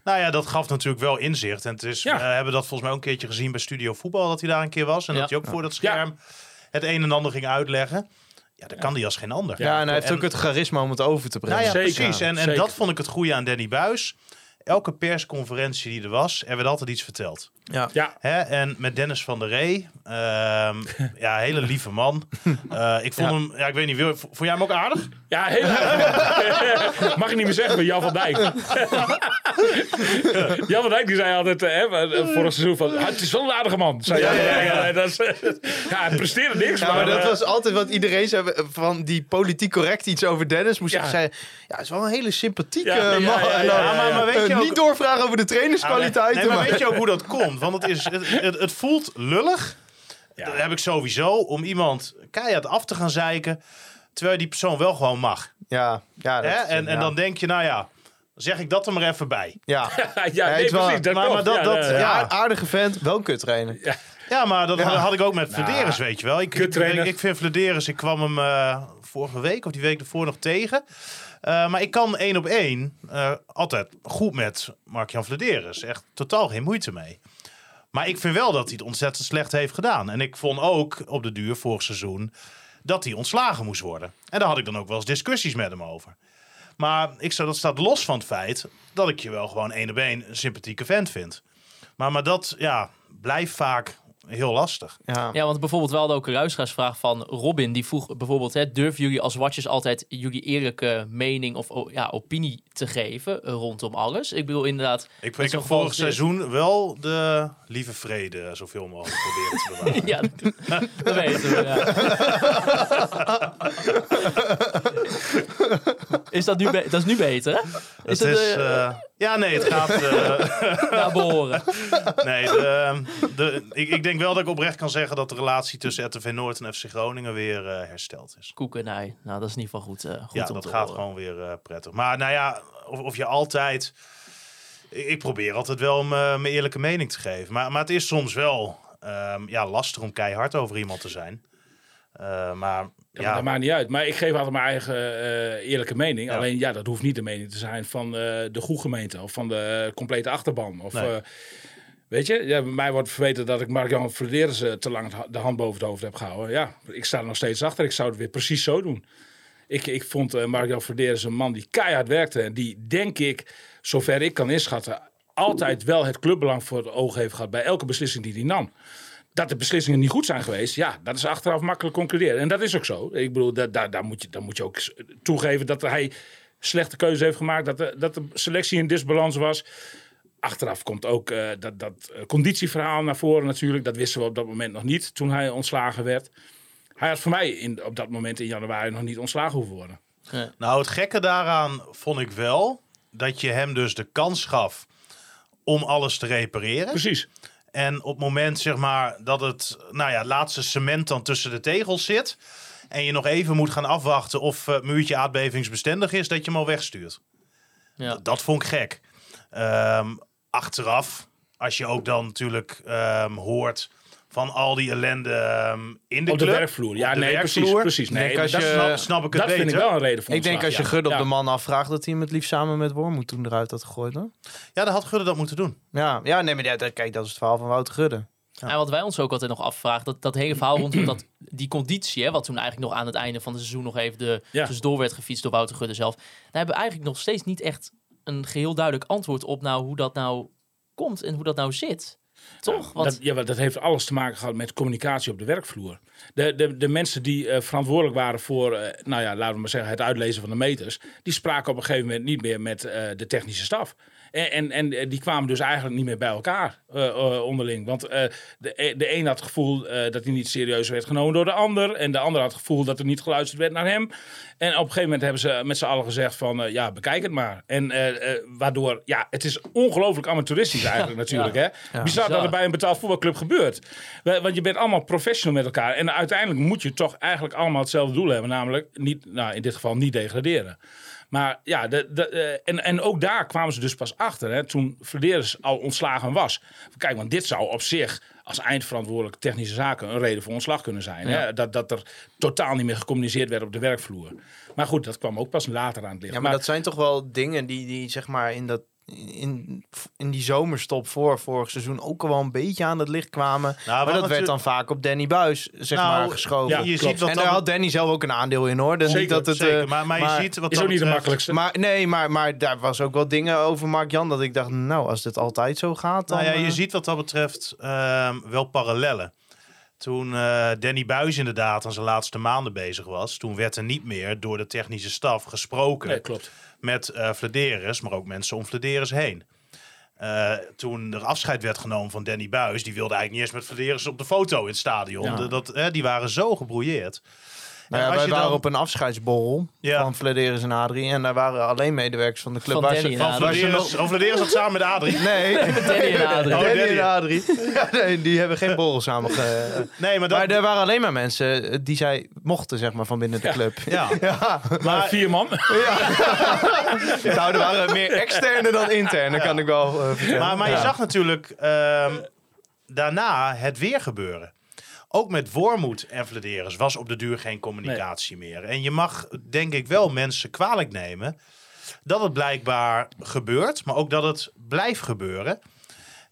Nou ja, dat gaf natuurlijk wel inzicht. En het is, Ja. we hebben dat volgens mij ook een keertje gezien bij Studio Voetbal, dat hij daar een keer was. En Ja. dat hij ook voor dat scherm het een en ander ging uitleggen. Ja, dat kan hij als geen ander. Ja, en hij heeft En- ook het charisma om het over te brengen. Nou ja, Zeker. precies. En, en Zeker. dat vond ik het goede aan Danny Buis. elke persconferentie die er was, er werd altijd iets verteld. Ja. Ja, Hè? En met Dennis van der Ree, ehm, ja, hele lieve man. Eh, ik vond Ja. hem, ja, ik weet niet, wil- vond jij hem ook aardig? ja heel erg. Mag ik niet meer zeggen bij Jan van Dijk. Jan van Dijk die zei altijd, eh, hè, eh, vorig seizoen van, "Ah, het is wel een aardige man. Zei van Dijk. Ja, dat is, ja, hij presteerde niks, Ja, maar, maar dat was altijd wat iedereen zei van die politiek correct iets over Dennis. Moest Ja. ik zeggen, ja, het is wel een hele sympathieke Ja, ja, man. ja, ja, ja, maar- maar weet je ook- niet doorvragen over de trainerskwaliteiten. Nee, maar maar- weet je ook hoe dat komt? Want het, is, het, het, het voelt lullig. Ja. Dat heb ik sowieso. Om iemand keihard af te gaan zeiken. Terwijl die persoon wel gewoon mag. Ja, ja, dat Hè? is- En, en ja. dan denk je, nou ja, zeg ik dat er maar even bij. Ja, ja, nee, wel- precies. Dat maar- dat- ja, dat- ja. ja, aardige vent, wel een kuttrainer. Ja, maar dat Ja. had ik ook met Vladeris, weet je wel. Ik, ik, vind Vladeris, ik kwam hem eh, vorige week of die week ervoor nog tegen. Eh, maar ik kan één op één eh, altijd goed met Mark-Jan Vladeris. Echt totaal geen moeite mee. Maar ik vind wel dat hij het ontzettend slecht heeft gedaan. En ik vond ook op de duur vorig seizoen dat hij ontslagen moest worden. En daar had ik dan ook wel eens discussies met hem over. Maar ik zou, dat staat los van het feit dat ik je wel gewoon één op één een sympathieke vent vind. Maar, maar dat ja, blijft vaak heel lastig. Ja. Ja, want bijvoorbeeld wel ook een luisteraarsvraag van Robin. Die vroeg bijvoorbeeld, hè, durven jullie als watchers altijd jullie eerlijke mening of ja, opinie te geven eh, rondom alles? Ik bedoel inderdaad... Ik, heb vorig seizoen wel de lieve vrede zoveel mogelijk proberen te bewaren. Ja, dat, dat weten we. Ja. Is dat nu, dat is nu beter, hè? Is Het dat is, eh, eh, ja, nee, het gaat. eh, naar behoren? nee, de, de, ik, ik denk wel dat ik oprecht kan zeggen dat de relatie tussen RTV Noord en FC Groningen weer eh, hersteld is. Koekenij. Nou, dat is in ieder geval goed, eh, goed ja, dat gaat horen. gewoon weer eh, prettig. Maar nou ja, of, of je altijd. Ik, probeer altijd wel eh, mijn eerlijke mening te geven. Maar, maar het is soms wel ehm, ja, lastig om keihard over iemand te zijn. Eh, maar Ja, ja, Dat maakt niet uit. Maar ik geef altijd mijn eigen eh, eerlijke mening. Ja. Alleen ja, dat hoeft niet de mening te zijn van de goede gemeente of van de complete achterban. Of, Nee. weet je, ja, bij mij wordt verweten dat ik Mark-Jan Frederis eh, te lang de hand boven het hoofd heb gehouden. Ja, ik sta er nog steeds achter. Ik zou het weer precies zo doen. Ik, ik vond eh Mark-Jan een man die keihard werkte. En die, denk ik, zover ik kan inschatten, altijd wel het clubbelang voor het oog heeft gehad bij elke beslissing die hij nam dat de beslissingen niet goed zijn geweest, ja, dat is achteraf makkelijk concluderen. En dat is ook zo. Ik bedoel, daar, daar, daar, moet, je, daar moet je ook toegeven dat hij slechte keuzes heeft gemaakt, dat de, dat de selectie in disbalans was. Achteraf komt ook eh, dat, dat eh, conditieverhaal naar voren natuurlijk. Dat wisten we op dat moment nog niet toen hij ontslagen werd. Hij had voor mij in, op dat moment in januari nog niet ontslagen hoeven worden. Nou, het gekke daaraan vond ik wel dat je hem dus de kans gaf om alles te repareren. Precies. En op het moment zeg maar dat het nou ja, laatste cement dan tussen de tegels zit en je nog even moet gaan afwachten of eh, het muurtje aardbevingsbestendig is, dat je hem al wegstuurt. Ja. Dat vond ik gek. Ehm, achteraf, als je ook dan natuurlijk ehm, hoort van al die ellende ehm, in de Op de club, werkvloer. Ja, de nee, precies. werkvloer. precies. Nee, denk als dat je- snap, snap ik het dat vind ik wel een reden voor Ik denk als je ja. Gud op Ja. de man afvraagt dat hij hem het liefst samen met Wormoed toen eruit had gegooid. Hoor. Ja, dan had Gudde dat moeten doen. Ja, ja, nee, maar ja, kijk, dat is het verhaal van Wouter Gudde. En wat wij ons ook altijd nog afvragen, dat, dat hele verhaal rondom dat, die conditie, hè, wat toen eigenlijk nog aan het einde van het seizoen nog even de, Ja. tussendoor werd gefietst door Wouter Gudde zelf. Daar hebben we eigenlijk nog steeds niet echt een geheel duidelijk antwoord op nou, hoe dat nou komt en hoe dat nou zit. Toch? Dat, ja, dat heeft alles te maken gehad met communicatie op de werkvloer. De, de, de mensen die eh, verantwoordelijk waren voor, eh, nou ja, laten we maar zeggen, het uitlezen van de meters, die spraken op een gegeven moment niet meer met eh, de technische staf. En, en, en die kwamen dus eigenlijk niet meer bij elkaar eh, eh, onderling. Want eh, de, de een had het gevoel dat hij niet serieus werd genomen door de ander. En de ander had het gevoel dat er niet geluisterd werd naar hem. En op een gegeven moment hebben ze met z'n allen gezegd van, ja, bekijk het maar. En waardoor, ja, het is ongelooflijk amateuristisch eigenlijk natuurlijk. Hè? Bizar dat het bij een betaald voetbalclub gebeurt. Want je bent allemaal professional met elkaar. En uiteindelijk moet je toch eigenlijk allemaal hetzelfde doel hebben. Namelijk, niet, nou, in dit geval niet degraderen. Maar ja, de, de, eh, en, en ook daar kwamen ze dus pas achter. Hè, toen Flederis al ontslagen was. Kijk, want dit zou op zich als eindverantwoordelijk technische zaken een reden voor ontslag kunnen zijn. Hè? Dat, dat er totaal niet meer gecommuniceerd werd op de werkvloer. Maar goed, dat kwam ook pas later aan het licht. Ja, maar dat zijn toch wel dingen die, die zeg maar in dat in, in die zomerstop voor vorig seizoen ook al wel een beetje aan het licht kwamen. Nou, maar dat werd dan vaak op Danny Buis zeg Nou, maar geschoven. ja, je ziet wat en dat- daar had Danny zelf ook een aandeel in hoor. Dus niet Zeker, dat het, Zeker, eh, maar, maar, maar je ziet wat Is ook niet de makkelijkste. maar nee, maar, maar daar was ook wel dingen over Mark Jan dat ik dacht, nou, als dit altijd zo gaat, dan... Nou ja, je eh, ziet wat dat betreft ehm, wel parallellen. Toen eh, Danny Buis inderdaad aan zijn laatste maanden bezig was, toen werd er niet meer door de technische staf gesproken Nee, klopt. met Vladeris, maar ook mensen om Vladeris heen. Eh, toen er afscheid werd genomen van Danny Buis, die wilde eigenlijk niet eens met Vladeris op de foto in het stadion. Ja. Dat, eh, die waren zo gebrouilleerd. Nou ja, wij je waren dan- op een afscheidsborrel Ja. van Flederis en Adrie. En daar waren alleen medewerkers van de club. Van waar Danny ze, en Van Vladeris, nog- Vladeris zat samen met Adrie. Nee, Danny en Adrie. Oh, Danny Danny. en Adrie. Ja, nee, die hebben geen borrel samen ge... Nee, maar dat... Maar er waren alleen maar mensen eh, die zij mochten, zeg maar, van binnen de club. ja. Ja, Maar vier man. nou, er waren meer externe dan interne, kan ik wel eh, vertellen. Maar, maar je Ja. zag natuurlijk ehm, daarna het weer gebeuren. Ook met Wormoed en Vladeris was op de duur geen communicatie meer. En je mag, denk ik, wel mensen kwalijk nemen dat het blijkbaar gebeurt, maar ook dat het blijft gebeuren.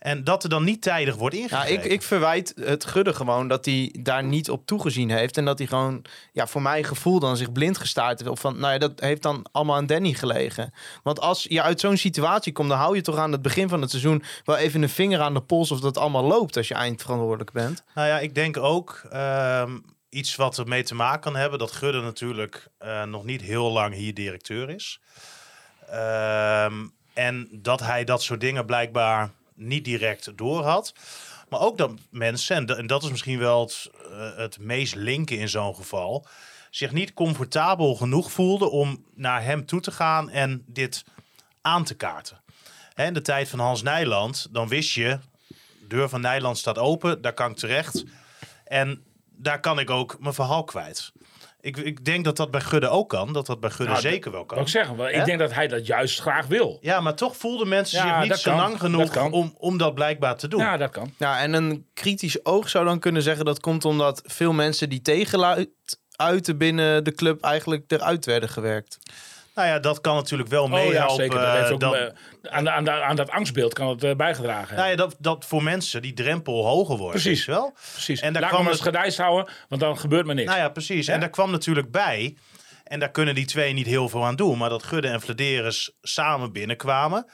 En dat er dan niet tijdig wordt Ja, ingegrepen. ik, ik verwijt het Gudde gewoon dat hij daar niet op toegezien heeft. En dat hij gewoon, ja, voor mijn gevoel dan zich blind gestaard heeft. Of van, nou ja, dat heeft dan allemaal aan Danny gelegen. Want als je uit zo'n situatie komt, dan hou je toch aan het begin van het seizoen wel even een vinger aan de pols of dat allemaal loopt als je eindverantwoordelijk bent. Nou ja, ik denk ook ehm, iets wat ermee te maken kan hebben dat Gudde natuurlijk eh, nog niet heel lang hier directeur is. Ehm, en dat hij dat soort dingen blijkbaar niet direct door had. Maar ook dat mensen, en, da- en dat is misschien wel het, eh, het meest linken in zo'n geval, zich niet comfortabel genoeg voelden om naar hem toe te gaan en dit aan te kaarten. In de tijd van Hans Nijland, dan wist je, deur van Nijland staat open, daar kan ik terecht. En daar kan ik ook mijn verhaal kwijt. Ik, ik denk dat dat bij Gudde ook kan, dat dat bij Gudde Nou, zeker wel Kan ik zeggen. want Hè? Ik denk dat hij dat juist graag wil. Ja, maar toch voelden mensen Ja, zich niet dat zo kan. lang Dat genoeg kan. om, om dat blijkbaar te doen. Ja, dat kan. Ja, en een kritisch oog zou dan kunnen zeggen dat komt omdat veel mensen die tegenluid uiten binnen de club eigenlijk eruit werden gewerkt. Nou ja, dat kan natuurlijk wel Oh meehelpen. ja. Dat eh, heeft ook, dat, eh, aan, dat angstbeeld kan het eh, bijgedragen nou ja, dat, dat voor mensen die drempel hoger wordt. Precies. wel? Precies. En daar Laat kwam het- gedijst houden, want dan gebeurt maar niks. Nou ja, precies. Ja. En daar kwam natuurlijk bij, en daar kunnen die twee niet heel veel aan doen, maar dat Gudde en Vladeris samen binnenkwamen.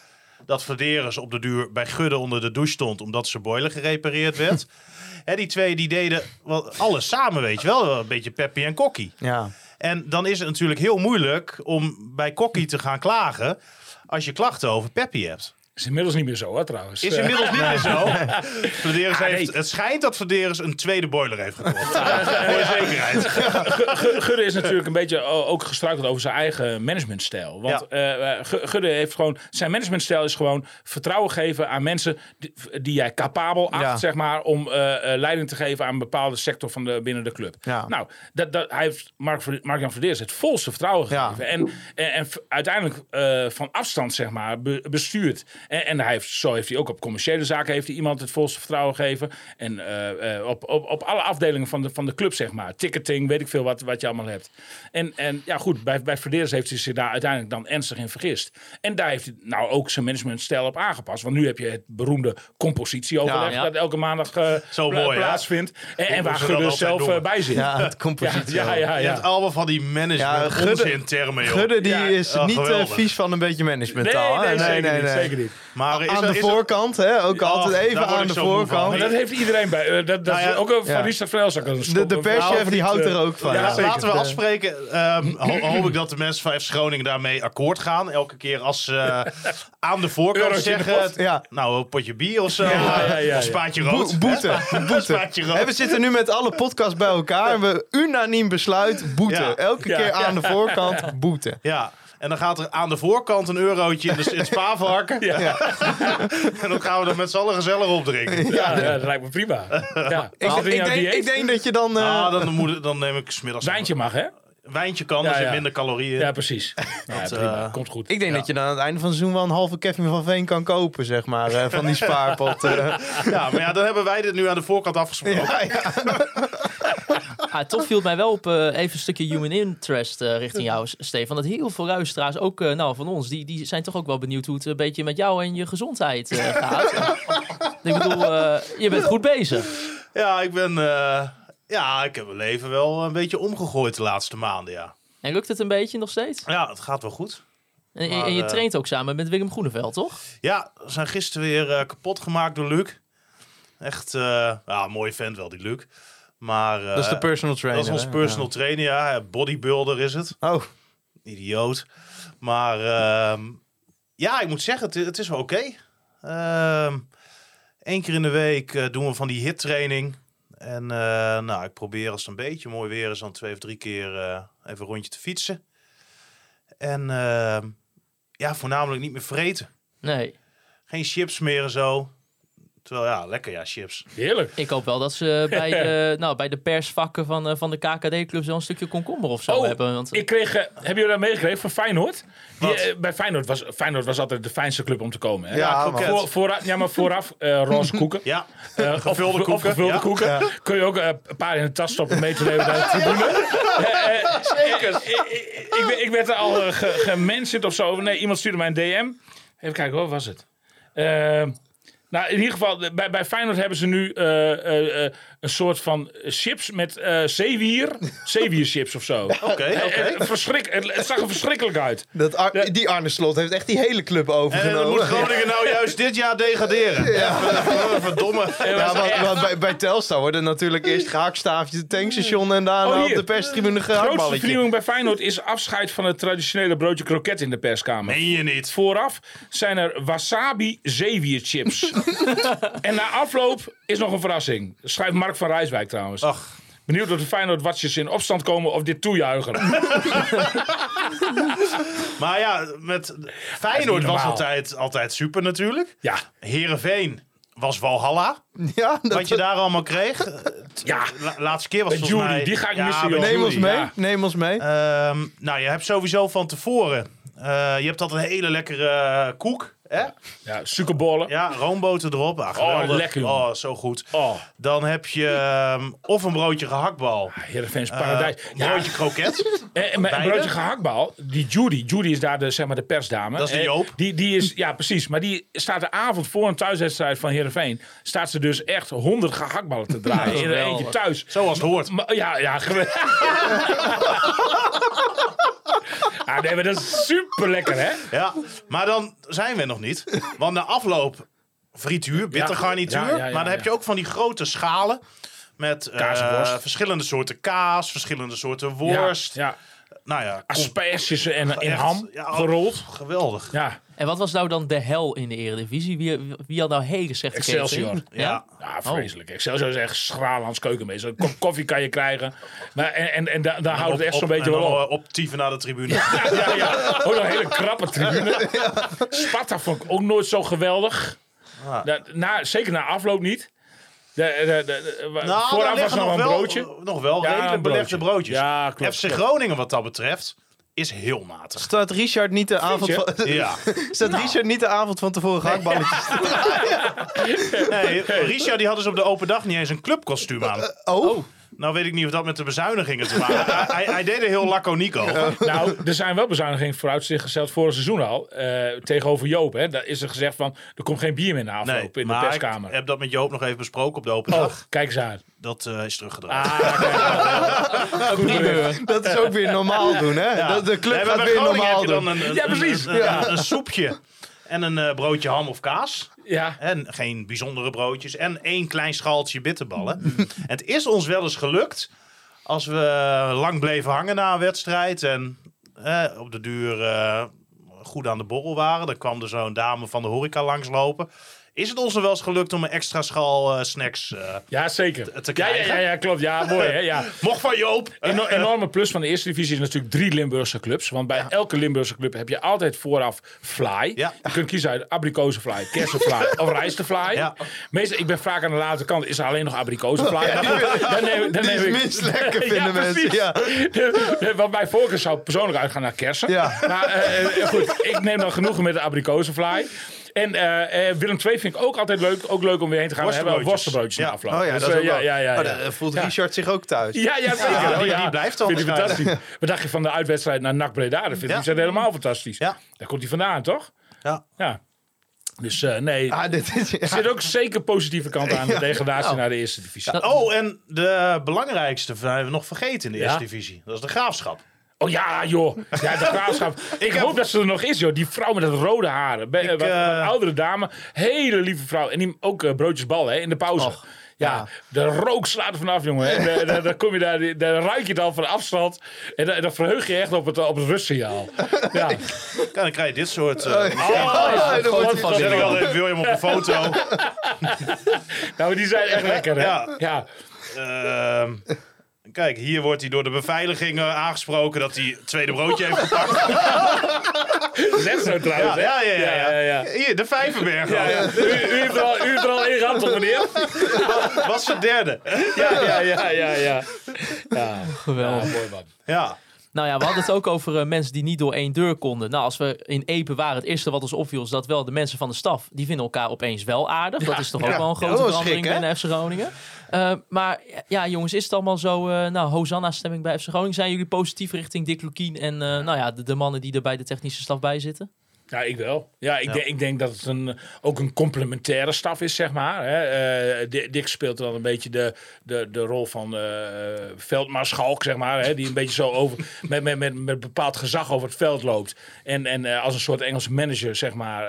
Dat Vladeris op de duur bij Gudde onder de douche stond omdat zijn boiler gerepareerd werd. Hè, die twee die deden wel alles samen, weet je wel. Een beetje Peppy en Kokkie. Ja. En dan is het natuurlijk heel moeilijk om bij Kokkie te gaan klagen als je klachten over Peppy hebt. Is inmiddels niet meer zo, hè, trouwens. Is inmiddels niet meer zo. Ah, heeft, nee. Het schijnt dat Vladeris een tweede boiler heeft gekocht. Voor de zekerheid. Gu- Gudde is natuurlijk een beetje ook gestruikeld over zijn eigen managementstijl. Want eh, eh, Gu- Gudde heeft gewoon... Zijn managementstijl is gewoon vertrouwen geven aan mensen die, die jij capabel acht, Ja. zeg maar, om eh, eh, leiding te geven aan een bepaalde sector van de, binnen de club. Ja. Nou, dat, dat, hij heeft Mark, Mark-Jan Verdeers het volste vertrouwen Ja. gegeven. En, en, uiteindelijk eh, van afstand, zeg maar, be- bestuurd. En, en hij heeft, zo heeft hij ook op commerciële zaken heeft hij iemand het volste vertrouwen gegeven. En eh, eh, op, op, op alle afdelingen van de, van de club, zeg maar. Ticketing, weet ik veel wat, wat je allemaal hebt. En, en ja, goed, bij, bij Verdeers heeft hij zich daar uiteindelijk dan ernstig in vergist. En daar heeft hij nou ook zijn managementstijl op aangepast. Want nu heb je het beroemde compositieoverleg Ja, ja. dat elke maandag eh, Zo pla- mooi, plaatsvindt. En, en waar Gudde zelf bij zit. Ja, het ja, compositie. ja, ja, Je ja. hebt allemaal van die Ja, management Gudde- onzin termen, joh. Gudde die Ja, is oh, niet vies van een beetje Nee, managementtaal. nee, hè? zeker niet. Zeker niet. Maar is aan er- de is voorkant, hè? ook Ja, altijd even aan de voorkant. Dat heeft iedereen bij. eh, dat dat Nou ja, ook een van ja. Richard Vrelzak. een De, de perschef verhaal die houdt eh, er ook van. Ja, Ja, laten we afspreken. Ehm, ho- hoop ik dat de mensen van FC Groningen daarmee akkoord gaan. Elke keer als ze eh, aan de voorkant Eurotje in de zeggen... Nou, een potje bier of zo. Ja, eh, ja, ja, Of ja. spaatje rood. Bo- boete. Boete. Spaatje rood. Hè, we zitten nu met alle podcasts bij elkaar en we unaniem besluit boete. Ja. Elke Ja, keer aan de voorkant boete. Ja, en dan gaat er aan de voorkant een eurotje in, de, in het spaarvarken. en dan gaan we dat met z'n allen gezellig opdrinken. Ja, ja, dat lijkt me prima. Ja. Ik, er denk, ik denk dat je dan... eh, Ah, dan, moet, dan neem ik smiddags... Wijntje mag, hè? Wijntje kan, Ja, er zit ja. minder calorieën. Ja, precies. Ja, prima. eh, Komt goed. ik denk dat je dan aan het einde van het seizoen wel een halve Kevin van Veen kan kopen, zeg maar. eh, van die spaarpot. Ja, maar ja, dan hebben wij dit nu aan de voorkant afgesproken. Ah, toch viel het mij wel op eh, even een stukje human interest eh, richting jou, Stefan. Dat heel veel luisteraars, ook eh, nou, van ons, die, die zijn toch ook wel benieuwd hoe het een beetje met jou en je gezondheid gaat. ik bedoel, je bent goed bezig. Ja, ik ben... ja, ik heb mijn leven wel een beetje omgegooid de laatste maanden, ja. En lukt het een beetje nog steeds? Ja, het gaat wel goed. En, Maar, en je traint ook samen met Willem Groeneveld, toch? Ja, we zijn gisteren weer kapot gemaakt door Luc. Echt, ja, een mooie vent wel, die Luc. Maar... eh, Dat is de personal trainer. Dat is ons personal trainer, ja. Bodybuilder is het. Ja. Oh, Idioot. Maar ehm, ja, ik moet zeggen, het, het is wel oké. Ehm Eén keer in de week eh, doen we van die hit-training. En eh, nou, ik probeer als het een beetje mooi weer is, dan twee of drie keer eh, even een rondje te fietsen. En ehm, ja, voornamelijk niet meer vreten. Nee. Geen chips meer en zo. Terwijl ja, lekker ja, chips. Heerlijk. Ik hoop wel dat ze bij de, nou, bij de persvakken van, eh, van de KKD-clubs wel een stukje komkommer of zo Oh, hebben. Want, Ik kreeg, eh, hebben jullie dat meegekregen van Feyenoord? Die, eh, bij Feyenoord was, Feyenoord was altijd de fijnste club om te komen. Hè? Ja. Voor, vooraf, ja, maar vooraf eh roze koeken. Ja, Eh, Gevulde of- of koeken, gevulde ja. koeken. Kun je ook eh, een paar in de tas stoppen mee te nemen naar de tribune. Zeker. ik, ik werd er al uh, gemensend of zo. Nee, iemand stuurde mij een DM. Even kijken, hoor, wat was het? Nou, in ieder geval, bij, bij Feyenoord hebben ze nu eh, eh, eh, een soort van chips met eh zeewier. Zeewierchips of zo. oké, oké. Verschrik, het, het zag er verschrikkelijk uit. dat Ar- die Arne Slot heeft echt die hele club En dan overgenomen. moet Groningen nou juist dit jaar degraderen. Ja. Verdomme. Ja, want, want bij, bij Telstar worden natuurlijk eerst gehaktstaafje het tankstation en daarna Oh, op de perstribune De grootste gehaktballetje. vernieuwing bij Feyenoord is afscheid van het traditionele broodje kroket in de perskamer. Meen je niet? Vooraf zijn er wasabi zeewierchips. en na afloop is nog een verrassing. Schrijft Mark van Rijswijk trouwens. Ach. Benieuwd of de Feyenoord watjes in opstand komen of dit toejuichen. Maar ja, met Feyenoord was altijd, altijd super natuurlijk. ja, Heerenveen was Valhalla. Ja, dat, Wat je daar allemaal kreeg. ja. La- laatste keer was Met volgens Judy, mij... die ga ik Ja, missen, neem ons mee. ja. Neem ons mee. Ehm, nou, je hebt sowieso van tevoren... eh, je hebt altijd een hele lekkere eh, koek. Hè? ja suikerbollen. Ja, roomboter erop. Ah, geweldig. lekker, jongen. Oh, zo goed. Oh, Dan heb je ehm, of een broodje gehaktbal. Heerenveens eh, paradijs. een ja, broodje kroket. Met een broodje gehaktbal, die Judy, Judy is daar de, zeg maar, de persdame. Dat is de Eh. Die, die is, ja, precies. Maar die staat de avond voor een thuiswedstrijd van Heerenveen. Staat ze dus echt honderd gehaktballen te draaien. in een eentje thuis. Zoals het hoort. Ja, ja. ah, nee, maar dat is super lekker, hè? Ja, maar dan zijn we nog niet. Want na afloop frituur, bitter Ja, garnituur. ja, ja, ja, maar dan ja. heb je ook van die grote schalen. Met eh, verschillende soorten kaas, verschillende soorten worst. Ja, ja. Nou ja, Asperges en in echt, ham ja, gerold. geweldig. Ja, En wat was nou dan de hel in de Eredivisie? Wie, wie had nou hele slechte Excelsior. Ja. ja vreselijk. Excelsior is echt schraal keukenmeester. Een kop koffie kan je krijgen. Maar, en en, en daar, daar houdt het echt zo'n beetje wel op. op tieven naar de tribune. Ja, ja, ja. Ook een hele krappe tribune. Sparta vond ik ook nooit zo geweldig. Ah. Na, na- zeker na afloop niet. De, de, de, de- Nou, vooraf daar was liggen nog een wel, broodje. Nog wel Ja, redelijk belegde broodje. broodjes. Ja, klopt, FC klopt. Groningen wat dat betreft is heel matig. Staat Richard niet de avond van, Ja. staat Richard niet de avond van tevoren gehaktballetjes? Nee, Richard die had dus op de open dag niet eens een clubkostuum aan. Oh, Nou weet ik niet of dat met de bezuinigingen te maken heeft. hij, hij deed er heel laconiek over. Nou, er zijn wel bezuinigingen vooruitzicht gesteld voor het seizoen al. eh, tegenover Joop. Hè. Daar is er gezegd van, er komt geen bier meer na afloop Nee, in de maar perskamer. ik heb dat met Joop nog even besproken op de open Oh, dag. kijk eens aan. Dat eh, is teruggedraaid. Ah, dat is ook weer normaal doen, hè? Ja. Dat, de club Nee, gaat weer Groningen normaal doen. een, een, Ja, precies. Een, een, een soepje en een eh, broodje ham of kaas. Ja. En geen bijzondere broodjes. En één klein schaltje bitterballen. en het is ons wel eens gelukt. Als we lang bleven hangen na een wedstrijd. En eh, op de duur eh, goed aan de borrel waren. Dan kwam er zo'n dame van de horeca langslopen. Is het ons er wel eens gelukt om een extra schal eh, snacks... eh, ja, zeker. te ja, ja, krijgen. ja, ja, klopt. Ja, mooi hè. Ja. mocht van Joop! Een eno- enorme plus van de eerste divisie is natuurlijk drie Limburgse clubs. Want bij elke Limburgse club heb je altijd vooraf fly. Ja. Je kunt kiezen uit abrikozenfly, kersenfly of rijstefly. Ja. Meestal, ik ben vaak aan de late kant, is er alleen nog abrikozenfly. Goed, dan neem, dan neem is ik... minst lekker, Ja, vinden mensen. Ja. Want bij voorkeur zou persoonlijk uitgaan naar kersen. Ja. Maar eh, goed, ik neem dan genoegen met de abrikozenfly. En eh, eh, Willem II vind ik ook altijd leuk. Ook leuk om weer heen te gaan. We hebben wel Worstenbroodjes. Ja. afloop. Oh ja, Dus, dat is eh, ja, ja, ja, Oh, voelt Ja. Richard zich ook thuis. Ja, ja, zeker. Ja, die- ja. die blijft dan Vind fantastisch. Wat dacht je van de uitwedstrijd naar NAC Breda? Dat vind ik ja. helemaal fantastisch. Ja. Daar komt hij vandaan, toch? Ja. Ja. Dus eh, nee, Ah, dit is, er zit ook zeker positieve kant aan de degradatie naar de eerste divisie. Oh, en de belangrijkste hebben we nog vergeten in de Ja? eerste divisie. Dat is de graafschap. Oh ja, joh. Ja, de graafschap. ik hoop dat ze er nog is, joh. Die vrouw met dat rode haren. Be- Ik, wat eh, oudere dame. Hele lieve vrouw. En die ook eh, broodjes bal, hè, in de pauze. Och, ja, ja. de rook slaat er vanaf, jongen. hè. En, eh, dan, dan kom je daar, dan ruik je het al van afstand. En dan, dan verheug je echt op het, op het rustsignaal. Ja. Ja, dan krijg je dit soort... eh Oh, ja, dat wordt- van Zet ik Willem. al even William op een foto. Nou, die zijn echt lekker, hè? Ja. ja. Ehm, kijk, hier wordt hij door de beveiliging aangesproken dat hij het tweede broodje heeft gepakt. Net zo trouwens, hè? Ja, ja, ja. ja, ja, ja. Hier, de Vijverberg. Ja, ja. U, u, heeft er al, u heeft er al in gehad, toch, meneer? Was de derde. Ja, ja, ja, ja, ja. Ja, Geweldig. mooi man. Ja. Nou ja, we hadden het ook over eh, mensen die niet door één deur konden. Nou, als we in Epen waren, het eerste wat ons opviel is dat wel de mensen van de staf, die vinden elkaar opeens wel aardig. Dat is toch ook wel een grote verandering hè? binnen FC Groningen. Eh, maar ja, jongens, is het allemaal zo, eh nou, Hosanna-stemming bij FC Groningen? Zijn jullie positief richting Dick Lukien en nou ja, de, de mannen die er bij de technische staf bij zitten? Ja, ik wel. Ja, ik, Denk, ik denk dat het een, ook een complementaire staf is, zeg maar. Hè. Eh, Di- Dick speelt dan een beetje de, de, de rol van eh veldmaarschalk, zeg maar. Hè, die een beetje zo over, met, met, met, met bepaald gezag over het veld loopt. En, en eh, als een soort Engelse manager, zeg maar,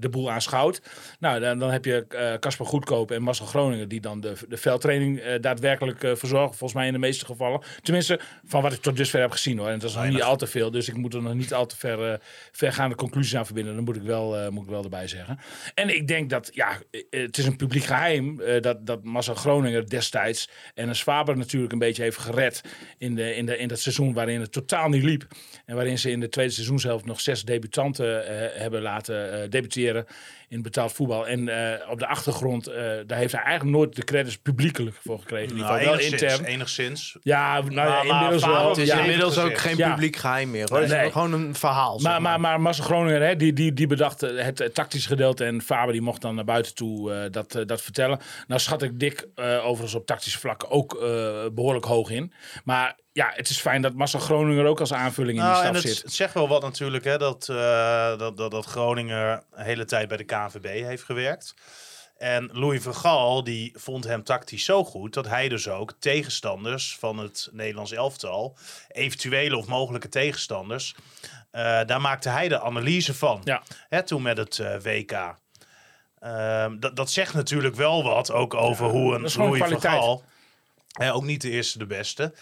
de boel aanschouwt. Nou, dan, dan heb je Casper Goedkoop en Marcel Groningen... die dan de, de veldtraining daadwerkelijk verzorgen. Volgens mij in de meeste gevallen. Tenminste, van wat ik tot dusver heb gezien, hoor. En dat is nog niet al te veel. Dus ik moet er nog niet al te ver, eh, vergaande conclusies aan verbinden. Moet ik wel, eh, moet ik wel erbij zeggen. En ik denk dat, ja, eh, het is een publiek geheim... eh, dat, dat Marcel Groningen destijds en een Swaber natuurlijk een beetje heeft gered... In, de, in, de, in dat seizoen waarin het totaal niet liep. En waarin ze in de tweede seizoenshelft nog zes debutanten hebben laten debuteren in betaald voetbal. En eh, op de achtergrond, eh, daar heeft hij eigenlijk nooit de credits publiekelijk voor gekregen. In ieder Nou, geval wel enigszins, intern. enigszins. Ja, nou ja, Maar- maar inmiddels wel. Het is Ja, inmiddels ook geen Ja. publiek geheim meer. Hoor. Het Nee. is gewoon een verhaal. zeg Maar, maar, maar Marcel Groningen, hè, die, die, die bedacht eh, het tactische gedeelte. En Faber die mocht dan naar buiten toe eh, dat, dat vertellen. Nou schat ik Dick eh, overigens op tactische vlak ook eh, behoorlijk hoog in. Maar ja, het is fijn dat Marcel Groningen er ook als aanvulling in Nou, die en staf het, zit. het zegt wel wat natuurlijk, hè, dat, eh, dat, dat, dat Groningen een hele tijd bij de KNVB heeft gewerkt. En Louis van Gaal die vond hem tactisch zo goed dat hij dus ook tegenstanders van het Nederlands elftal, eventuele of mogelijke tegenstanders, eh, daar maakte hij de analyse van. Ja. Hè, toen met het eh, WK. Ehm, dat, dat zegt natuurlijk wel wat ook over hoe een Louis van. Gaal, hè, ook niet de eerste de beste,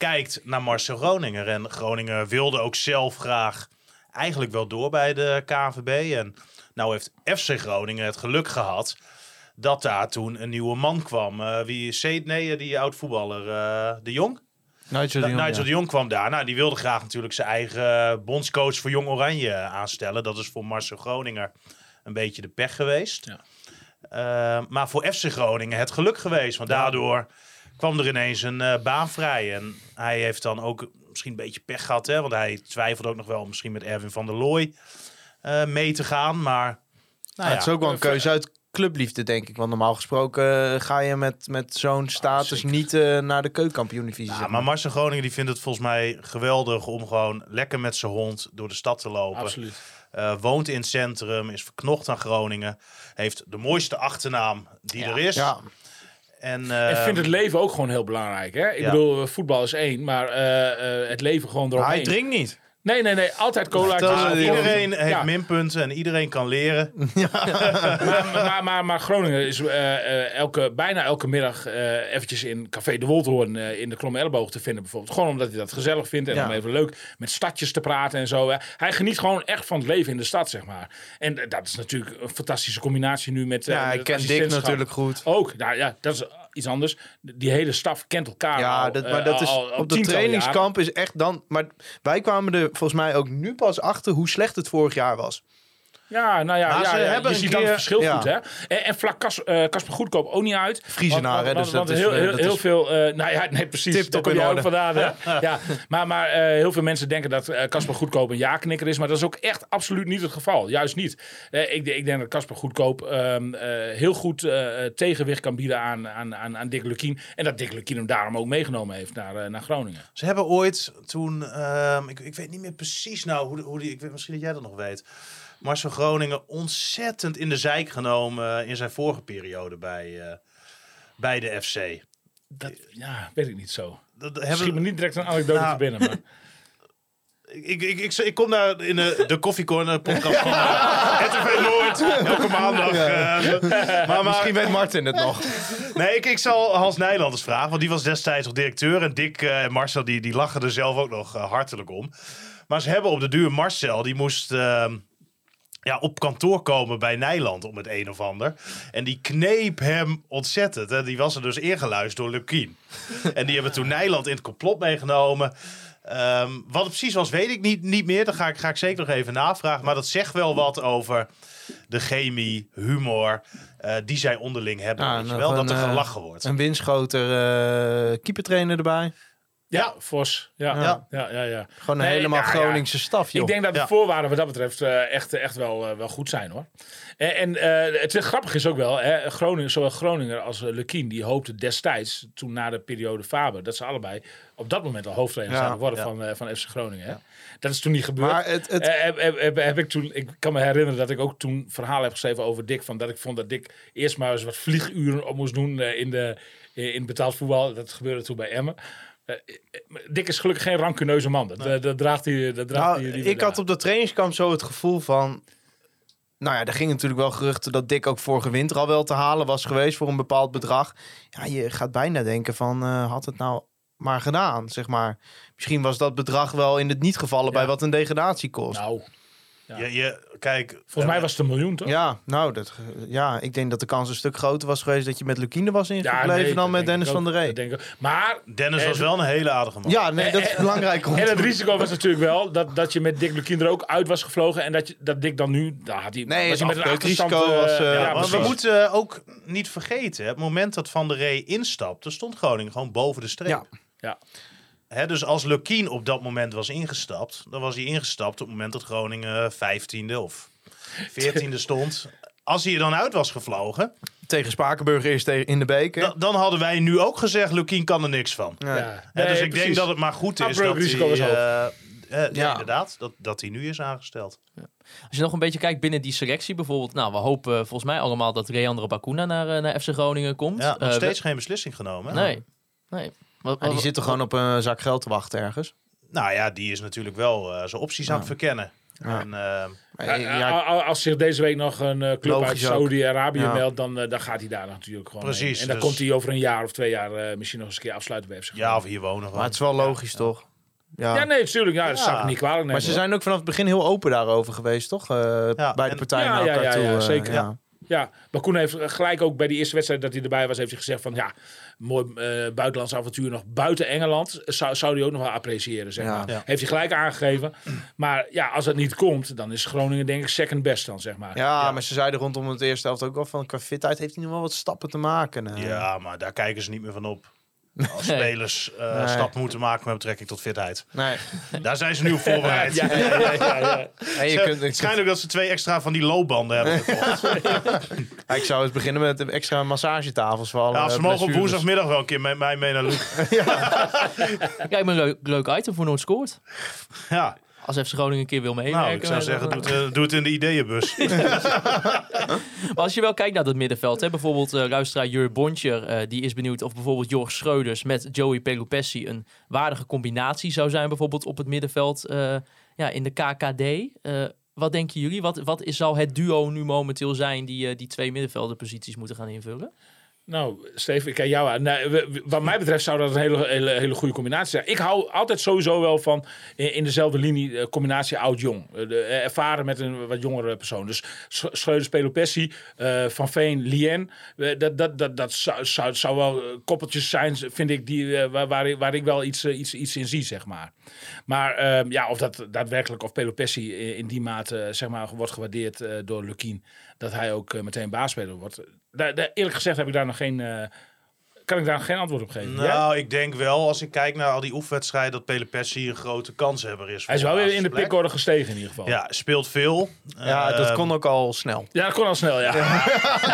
kijkt naar Marcel Groninger. En Groningen wilde ook zelf graag eigenlijk wel door bij de KNVB. En nou heeft FC Groningen het geluk gehad dat daar toen een nieuwe man kwam. Eh, wie het? Nee, die oud voetballer eh, De Jong. Nigel de Jong, Nigel ja. de Jong kwam daar. Nou, die wilde graag natuurlijk zijn eigen bondscoach voor Jong Oranje aanstellen. Dat is voor Marcel Groninger een beetje de pech geweest. Ja. Eh, maar voor FC Groningen het geluk geweest. Want daardoor kwam er ineens een eh, baan vrij. En hij heeft dan ook misschien een beetje pech gehad. Hè? Want hij twijfelde ook nog wel misschien met Erwin van der Looy eh, mee te gaan. Maar nou Ja, ja, het is ook wel een keuze uit clubliefde, denk ik. Want normaal gesproken eh, ga je met, met zo'n status niet eh, naar de keukenkampioen-divisie. Ja, zeg maar Marcel Groningen die vindt het volgens mij geweldig om gewoon lekker met zijn hond door de stad te lopen. Absoluut. Eh, woont in het centrum, is verknocht aan Groningen. Heeft de mooiste achternaam die er is. Ja, En, eh, En vindt het leven ook gewoon heel belangrijk. Hè? Ik ja. bedoel, eh, voetbal is één, maar eh, eh, het leven gewoon eromheen. hij drinkt niet. Nee, nee, nee. Altijd cola. Ja. iedereen heeft Ja. minpunten en iedereen kan leren. maar, maar, maar, maar Groningen is eh, eh, elke, bijna elke middag eh, eventjes in Café de Wolthoorn eh, in de Kromme Elleboog te vinden bijvoorbeeld. Gewoon omdat hij dat gezellig vindt en Ja. om even leuk met stadjes te praten en zo. hè. Hij geniet gewoon echt van het leven in de stad, zeg maar. En dat is natuurlijk een fantastische combinatie nu met Ja, met het kent Dick natuurlijk goed. Ook, nou ja, dat is iets anders. Die hele staf kent elkaar Ja, al, dat, eh, maar dat al- is al op de trainingskamp is echt dan. Maar wij kwamen er volgens mij ook nu pas achter hoe slecht het vorig jaar was. Ja, nou ja, Maar ja, ze ja, hebben je een ziet dan het verschil ja. goed, hè? En, en vlak Kas- eh, Kasper Goedkoop ook niet uit. Friezenaar, hè, Want- dus want- dat want is, heel, heel, dat heel is- veel... eh, nou ja, nee, precies. Daar kom in je ook vandaan, hè? ja. Maar, maar eh, heel veel mensen denken dat eh, Kasper Goedkoop een ja-knikker is. Maar dat is ook echt absoluut niet het geval. Juist niet. Eh, ik, ik denk dat Kasper Goedkoop ehm, eh, heel goed eh, tegenwicht kan bieden aan, aan, aan, aan Dick Lukien. En dat Dick Lukien hem daarom ook meegenomen heeft naar, naar Groningen. Ze hebben ooit toen, ehm, ik, ik weet niet meer precies nou hoe, hoe die, ik weet misschien dat jij dat nog weet. Marcel Groningen ontzettend in de zijk genomen in zijn vorige periode bij, eh, bij de FC. Dat, ja, weet ik niet zo. Dat Schiet me niet direct een anekdote Nou, te binnen. Maar... ik, ik, ik, ik kom daar in de, de Coffee Corner podcast van eh, RTV Noord elke maandag. eh, maar, maar, Misschien weet Martin het nog. Nee, ik, ik zal Hans Nijlanders vragen, want die was destijds nog directeur. En Dick eh, en Marcel, die, die lachen er zelf ook nog eh, hartelijk om. Maar ze hebben op de duur Marcel, die moest ehm, ja, op kantoor komen bij Nijland om het een of ander. En die kneep hem ontzettend. Hè. Die was er dus ingeluisterd door Lukien. en die hebben toen Nijland in het complot meegenomen. Ehm, wat het precies was, weet ik niet, niet meer. Dat ga ik, ga ik zeker nog even navragen. Maar dat zegt wel wat over de chemie, humor... eh, die zij onderling hebben. Weet je wel, een, dat er eh, gelachen wordt. Een windschoter eh keepertrainer erbij. Ja, Vos. Ja, ja, Ja. ja. Gewoon een Nee, helemaal nou ja. Groningse staf, joh. Ik denk dat de voorwaarden wat dat betreft eh, echt, echt wel, eh, wel goed zijn hoor. En, en eh, het grappige is ook wel, hè, Groningen, zowel Groninger als Lukien, die hoopten destijds, toen na de periode Faber, dat ze allebei op dat moment al hoofdtrainer zouden worden van, van FC Groningen. Hè. Dat is toen niet gebeurd. Maar het, het, heb, heb, heb, heb ik, toen, ik kan me herinneren dat ik ook toen verhaal heb geschreven over Dick. Van dat ik vond dat Dick eerst maar eens wat vlieguren op moest doen in, de, in betaald voetbal. Dat gebeurde toen bij Emmen. Eh, eh, Dick is gelukkig geen rancuneuze man. Dat, eh, dat draagt hij. Dat draagt Nou, hij liever ik had op de trainingskamp zo het gevoel van... Nou ja, er gingen natuurlijk wel geruchten dat Dick ook vorige winter al wel te halen was geweest voor een bepaald bedrag. Ja, je gaat bijna denken van, eh, had het nou maar gedaan, zeg maar. Misschien was dat bedrag wel in het niet gevallen bij wat een degradatie kost. Nou, Ja. Je, je, kijk, volgens mij was het een miljoen, toch? Ja, nou, dat, ja, ik denk dat de kans een stuk groter was geweest dat je met Lukine was ingebleven nee, dan met Dennis van der Ree. Maar Dennis Eh, was wel een hele aardige man. Ja, nee, dat is belangrijk. En het risico was natuurlijk wel dat, dat je met Dick Lukien er ook uit was gevlogen. En dat, je, dat Dick dan nu. Daar had hij, Nee, was hij met een afbreekrisico achterstand. was, eh, eh, Ja, ja, maar we moeten eh, ook niet vergeten, het moment dat Van der Rey instapte, stond Groningen gewoon boven de streep. Ja. Ja. Hè, dus als Lukien op dat moment was ingestapt, dan was hij ingestapt op het moment dat Groningen 15e of 14e stond. Als hij er dan uit was gevlogen, Tegen Spakenburg eerst tegen- in de beker. dan, dan hadden wij nu ook gezegd, Lukien kan er niks van. Ja. Hè, dus Nee, ik precies. denk dat het maar goed is dat hij, eh, eh, ja, Ja. inderdaad, dat, dat hij nu is aangesteld. Als je nog een beetje kijkt binnen die selectie bijvoorbeeld. Nou, we hopen volgens mij allemaal dat Leandro Bacuna naar, eh, naar FC Groningen komt. Ja, nog Eh, steeds geen beslissing genomen. Nee. nee. Wat, Maar die wat- zitten gewoon op een zak geld te wachten ergens. Nou ja, die is natuurlijk wel eh, zijn opties aan het verkennen. Ja. En, eh, Ja, Als zich deze week nog een eh, club uit. Saudi-Arabië Ja. meldt, dan, dan gaat hij daar natuurlijk gewoon Precies, heen. En dan dus- komt hij over een jaar of twee jaar eh, misschien nog eens een keer afsluiten bij FC ja, of hier wonen. maar het is wel logisch, toch? Ja. Ja, nee, natuurlijk. Ja, dat Ja. zou ik niet kwalijk nemen. maar ze hoor. zijn ook vanaf het begin heel open daarover geweest, toch? Eh, Ja, bij de en- partijen Ja, naar ja, elkaar ja, toe. ja, zeker. Ja. Ja, Bakuna heeft gelijk ook bij die eerste wedstrijd dat hij erbij was, heeft hij gezegd van ja, mooi eh buitenlands avontuur nog buiten Engeland zou, zou hij ook nog wel appreciëren, zeg Ja. maar. Ja. Heeft hij gelijk aangegeven. Maar ja, als het niet komt, dan is Groningen denk ik second best dan, zeg maar. Ja, maar ze zeiden rondom het eerste helft ook wel van qua fitheid heeft hij nog wel wat stappen te maken. eh. Ja, maar daar kijken ze niet meer van op. Als Nee. spelers eh Nee. stap moeten maken met betrekking tot fitheid. Nee. Daar zijn ze nu op voorbereid. Ja, je kunt, schijnt ook dat ze twee extra van die loopbanden hebben gekocht. Ja, ik zou eens beginnen met extra massagetafels voor alle Ja, ze mogen op woensdagmiddag wel een keer met mij mee naar Luc. Kijk, maar een leuk, leuk item voor Noord scoort. Ja, Als FC Groningen een keer wil meewerken. nou, ik zou dan- zeggen, doe het, eh, doe het in de ideeënbus. Maar als je wel kijkt naar dat middenveld, hè, bijvoorbeeld eh luisteraar Jur Bontjer, eh, die is benieuwd of bijvoorbeeld Jorg Schreuders met Joey Pelupessi een waardige combinatie zou zijn, bijvoorbeeld op het middenveld eh, ja, in de KKD. Eh, wat denken jullie? Wat, wat is, zou het duo nu momenteel zijn die eh, die twee middenvelderposities moeten gaan invullen? Nou, Steven, ik kijk jou aan. We- wat mij betreft zou dat een hele, hele, hele goede combinatie zijn. Ik hou altijd sowieso wel van in, dezelfde linie eh, combinatie oud-jong. Eh, eh, ervaren met een wat jongere persoon. Dus Sch- Schreuder, Pelopessi, Van Veen, Lien. Dat, dat, dat, dat zou, zou, zou wel koppeltjes zijn, vind ik, die, waar, waar, ik, wel iets, iets, iets in zie, zeg maar. Maar ehm, ja, of dat daadwerkelijk, of Pelopessi in, die mate zeg maar, wordt gewaardeerd door Lukien, dat hij ook meteen baasspeler wordt. Daar, daar, eerlijk gezegd heb ik daar nog geen, eh, kan ik daar geen antwoord op geven. Jij? Nou, ik denk wel, als ik kijk naar al die oefenwedstrijden, dat Pelopessi een grote kanshebber is. hij is wel weer in de pikorde gestegen in ieder geval. Ja, speelt veel. Ja, dat Ehm, kon ook al snel. Ja, dat kon al snel, ja.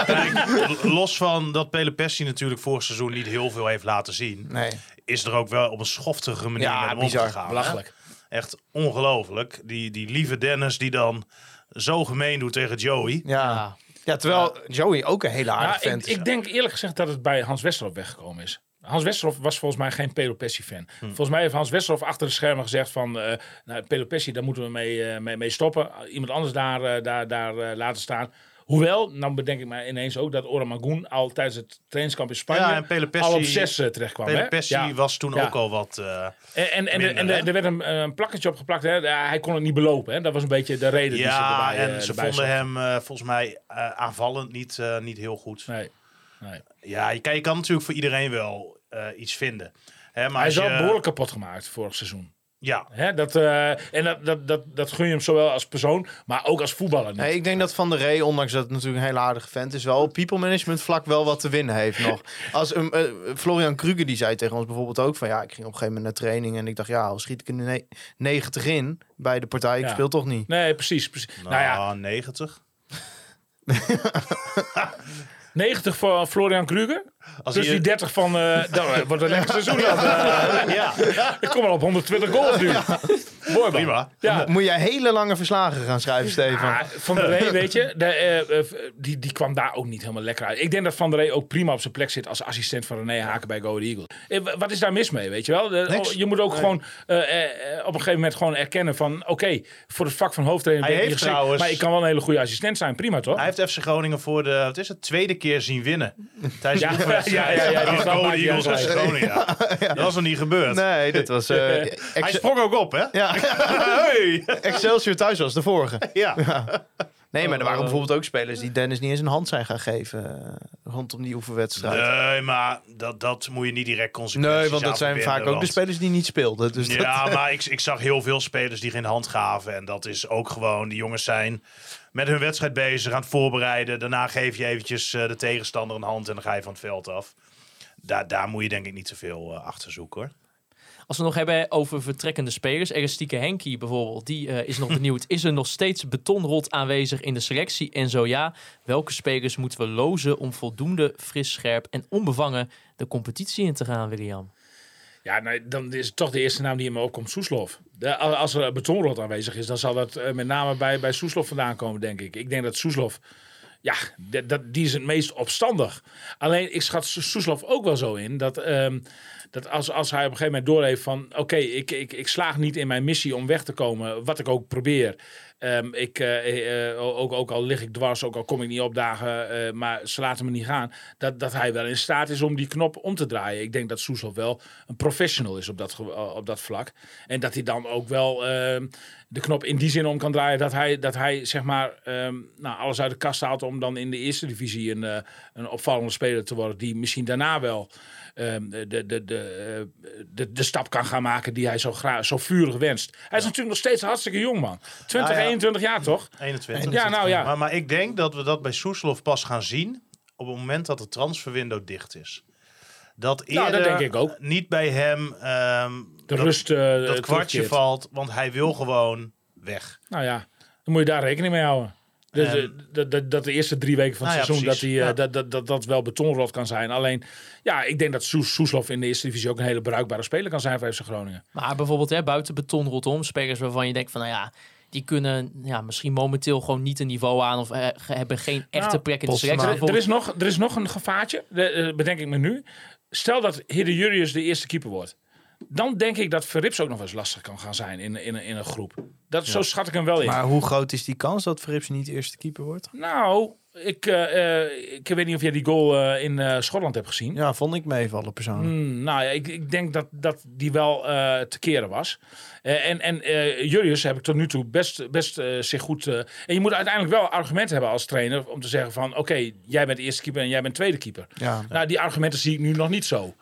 Kijk, los van dat Pelopessi natuurlijk vorig seizoen niet heel veel heeft laten zien, Nee. is er ook wel op een schoftige manier Ja, met hem bizar. omgegaan. hè? Belachelijk. Echt ongelooflijk. Die, die lieve Dennis die dan zo gemeen doet tegen Joey. Ja. Ja. terwijl Joey ook een hele aardige ik, vent is. ik denk eerlijk gezegd dat het bij Hans Westerhof weggekomen is. Hans Westerhof was volgens mij geen Pelopessi-fan. Hm. Volgens mij heeft Hans Westerhof achter de schermen gezegd van... eh nou, Pelopessi, daar moeten we mee, eh, mee, mee stoppen. Iemand anders daar, eh, daar, daar laten staan. Hoewel, nou bedenk ik me ineens ook dat Oramagoen al tijdens het trainingskamp in Spanje... Ja, en al op zes eh, terecht kwam. hè? Pelopessi Ja. was toen Ja. ook al wat... eh, En, en, en, Minder, hè? er werd een, een plakketje opgeplakt. Hè? Ja, Hij kon het niet belopen. Hè? Dat was een beetje de reden die ze ja, erbij, en eh, ze erbij vonden hem volgens mij aanvallend niet, niet heel goed. Nee, nee. Ja, je kan, je kan natuurlijk voor iedereen wel iets vinden. Hè, maar Hij is wel je- behoorlijk kapot gemaakt vorig seizoen. Ja, Hè, dat, eh, en dat, dat, dat, dat gun je hem zowel als persoon, maar ook als voetballer. Niet. Nee, ik denk dat Van der Rey, ondanks dat het natuurlijk een hele aardige vent is, wel op people management vlak wel wat te winnen heeft nog. Als um, Florian Kruger die zei tegen ons bijvoorbeeld ook van ja, ik ging op een gegeven moment naar training en ik dacht ja, al schiet ik er ne 90 in bij de partij, ik Ja. speel toch niet. Nee, precies. precies. Nou, nou, ja, 90. 90 voor Florian Kruger. Als Dus die 30 van... eh dat wordt een lekker seizoen. Eh, ja, ik kom al op 120 goals nu. Mooi prima. Ja. Moet jij hele lange verslagen gaan schrijven, Stefan? Ah, van der Rey, weet je, de, eh, eh, die, die kwam daar ook niet helemaal lekker uit. Ik denk dat Van der Rey ook prima op zijn plek zit als assistent van René Haken bij Go Eagles. Eh, wa- wat is daar mis mee, weet je wel? De- oh, je moet ook gewoon eh, eh, op een gegeven moment gewoon erkennen van... Oké, voor het vak van hoofdtrainer Hij ben ik niet trouwens- maar ik kan wel een hele goede assistent zijn. Prima, toch? Hij heeft FC Groningen voor de wat is het, tweede keer zien winnen. Tijdens Ja, ja, ja, ja, die Eagles uit. Groningen. Dat was nog niet gebeurd. Nee, dat was eh, Hij sprong ook op, hè? ja, Hey! Excelsior thuis was de vorige. Ja. Nee, maar er waren bijvoorbeeld ook spelers die Dennis niet eens een hand zijn gaan geven eh, rondom die oefenwedstrijd. Nee, maar dat, dat moet je niet direct consequenties Nee, want dat zijn vaak ook de spelers die niet speelden. Dus dat- Ja, maar ik, ik zag heel veel spelers die geen hand gaven. En dat is ook gewoon, die jongens zijn met hun wedstrijd bezig, aan het voorbereiden. Daarna geef je eventjes eh, de tegenstander een hand en dan ga je van het veld af. Daar, daar moet je denk ik niet zoveel eh achter zoeken hoor. Als we nog hebben over vertrekkende spelers. Ernstieke Henkie bijvoorbeeld, die eh, is nog benieuwd. Is er nog steeds betonrot aanwezig in de selectie? En zo ja, welke spelers moeten we lozen om voldoende fris, scherp en onbevangen de competitie in te gaan, William? Ja, nee, dan is het toch de eerste naam die in me opkomt, Soeslof. De, als er betonrot aanwezig is, dan zal dat eh, met name bij, bij Soeslof vandaan komen, denk ik. Ik denk dat Soeslof, ja, dat, die is het meest opstandig. Alleen, ik schat Soes- Soeslof ook wel zo in dat, ehm, dat als, als hij op een gegeven moment doorheeft van... oké, ik, ik, ik slaag niet in mijn missie om weg te komen, wat ik ook probeer... Ehm, ik, eh, eh, ook, ook al lig ik dwars, ook al kom ik niet opdagen, eh, maar ze laten me niet gaan. Dat, dat hij wel in staat is om die knop om te draaien. Ik denk dat Soeslof wel een professional is op dat, eh, op dat vlak. En dat hij dan ook wel ehm, de knop in die zin om kan draaien. Dat hij, dat hij zeg maar ehm, nou, alles uit de kast haalt om dan in de eerste divisie een, eh, een opvallende speler te worden. Die misschien daarna wel ehm, de, de, de, de, eh, de, de stap kan gaan maken die hij zo, graag, zo vurig wenst. Hij is natuurlijk nog steeds hartstikke jong man. 20, Ja, ja. 21 jaar toch? 21. Ja, nou ja. Maar, maar ik denk dat we dat bij Soeslof pas gaan zien op het moment dat de transferwindow dicht is. Dat eerder Nou, dat denk ik ook. niet bij hem ehm, De dat, rust eh, dat kwartje terugkeert. valt, want hij wil gewoon weg. Nou ja, dan moet je daar rekening mee houden. Dus, En- dat, dat, dat de eerste drie weken van het Nou ja, seizoen dat, die, eh, Ja. dat, dat, dat dat wel betonrot kan zijn. Alleen, ja, ik denk dat Soes, Soeslof in de eerste divisie ook een hele bruikbare speler kan zijn voor FC Groningen. Maar bijvoorbeeld hè, buiten beton rondom, spelers waarvan je denkt van nou ja, die kunnen ja, misschien momenteel gewoon niet een niveau aan of eh, hebben geen echte Nou, plek in de selectie. Er, er, is nog, er is nog een gevaartje, de, bedenk ik me nu. Stel dat Hidde Jurius de eerste keeper wordt. Dan denk ik dat Verrips ook nog wel eens lastig kan gaan zijn in, in, in een groep. Dat, Zo schat ik hem wel in. Maar hoe groot is die kans dat Verrips niet eerste keeper wordt? Nou, Ik, eh, eh, ik weet niet of jij die goal eh, in Schotland hebt gezien. Ja, vond ik meevallen persoonlijk. Hmm, nou ja, ik, ik denk dat, dat die wel te keren was. En en Julius heb ik tot nu toe best, best zich goed... en je moet uiteindelijk wel argumenten hebben als trainer... om te zeggen van, oké, jij bent eerste keeper en jij bent tweede keeper. Ja. Nou, die argumenten zie ik nu nog niet zo.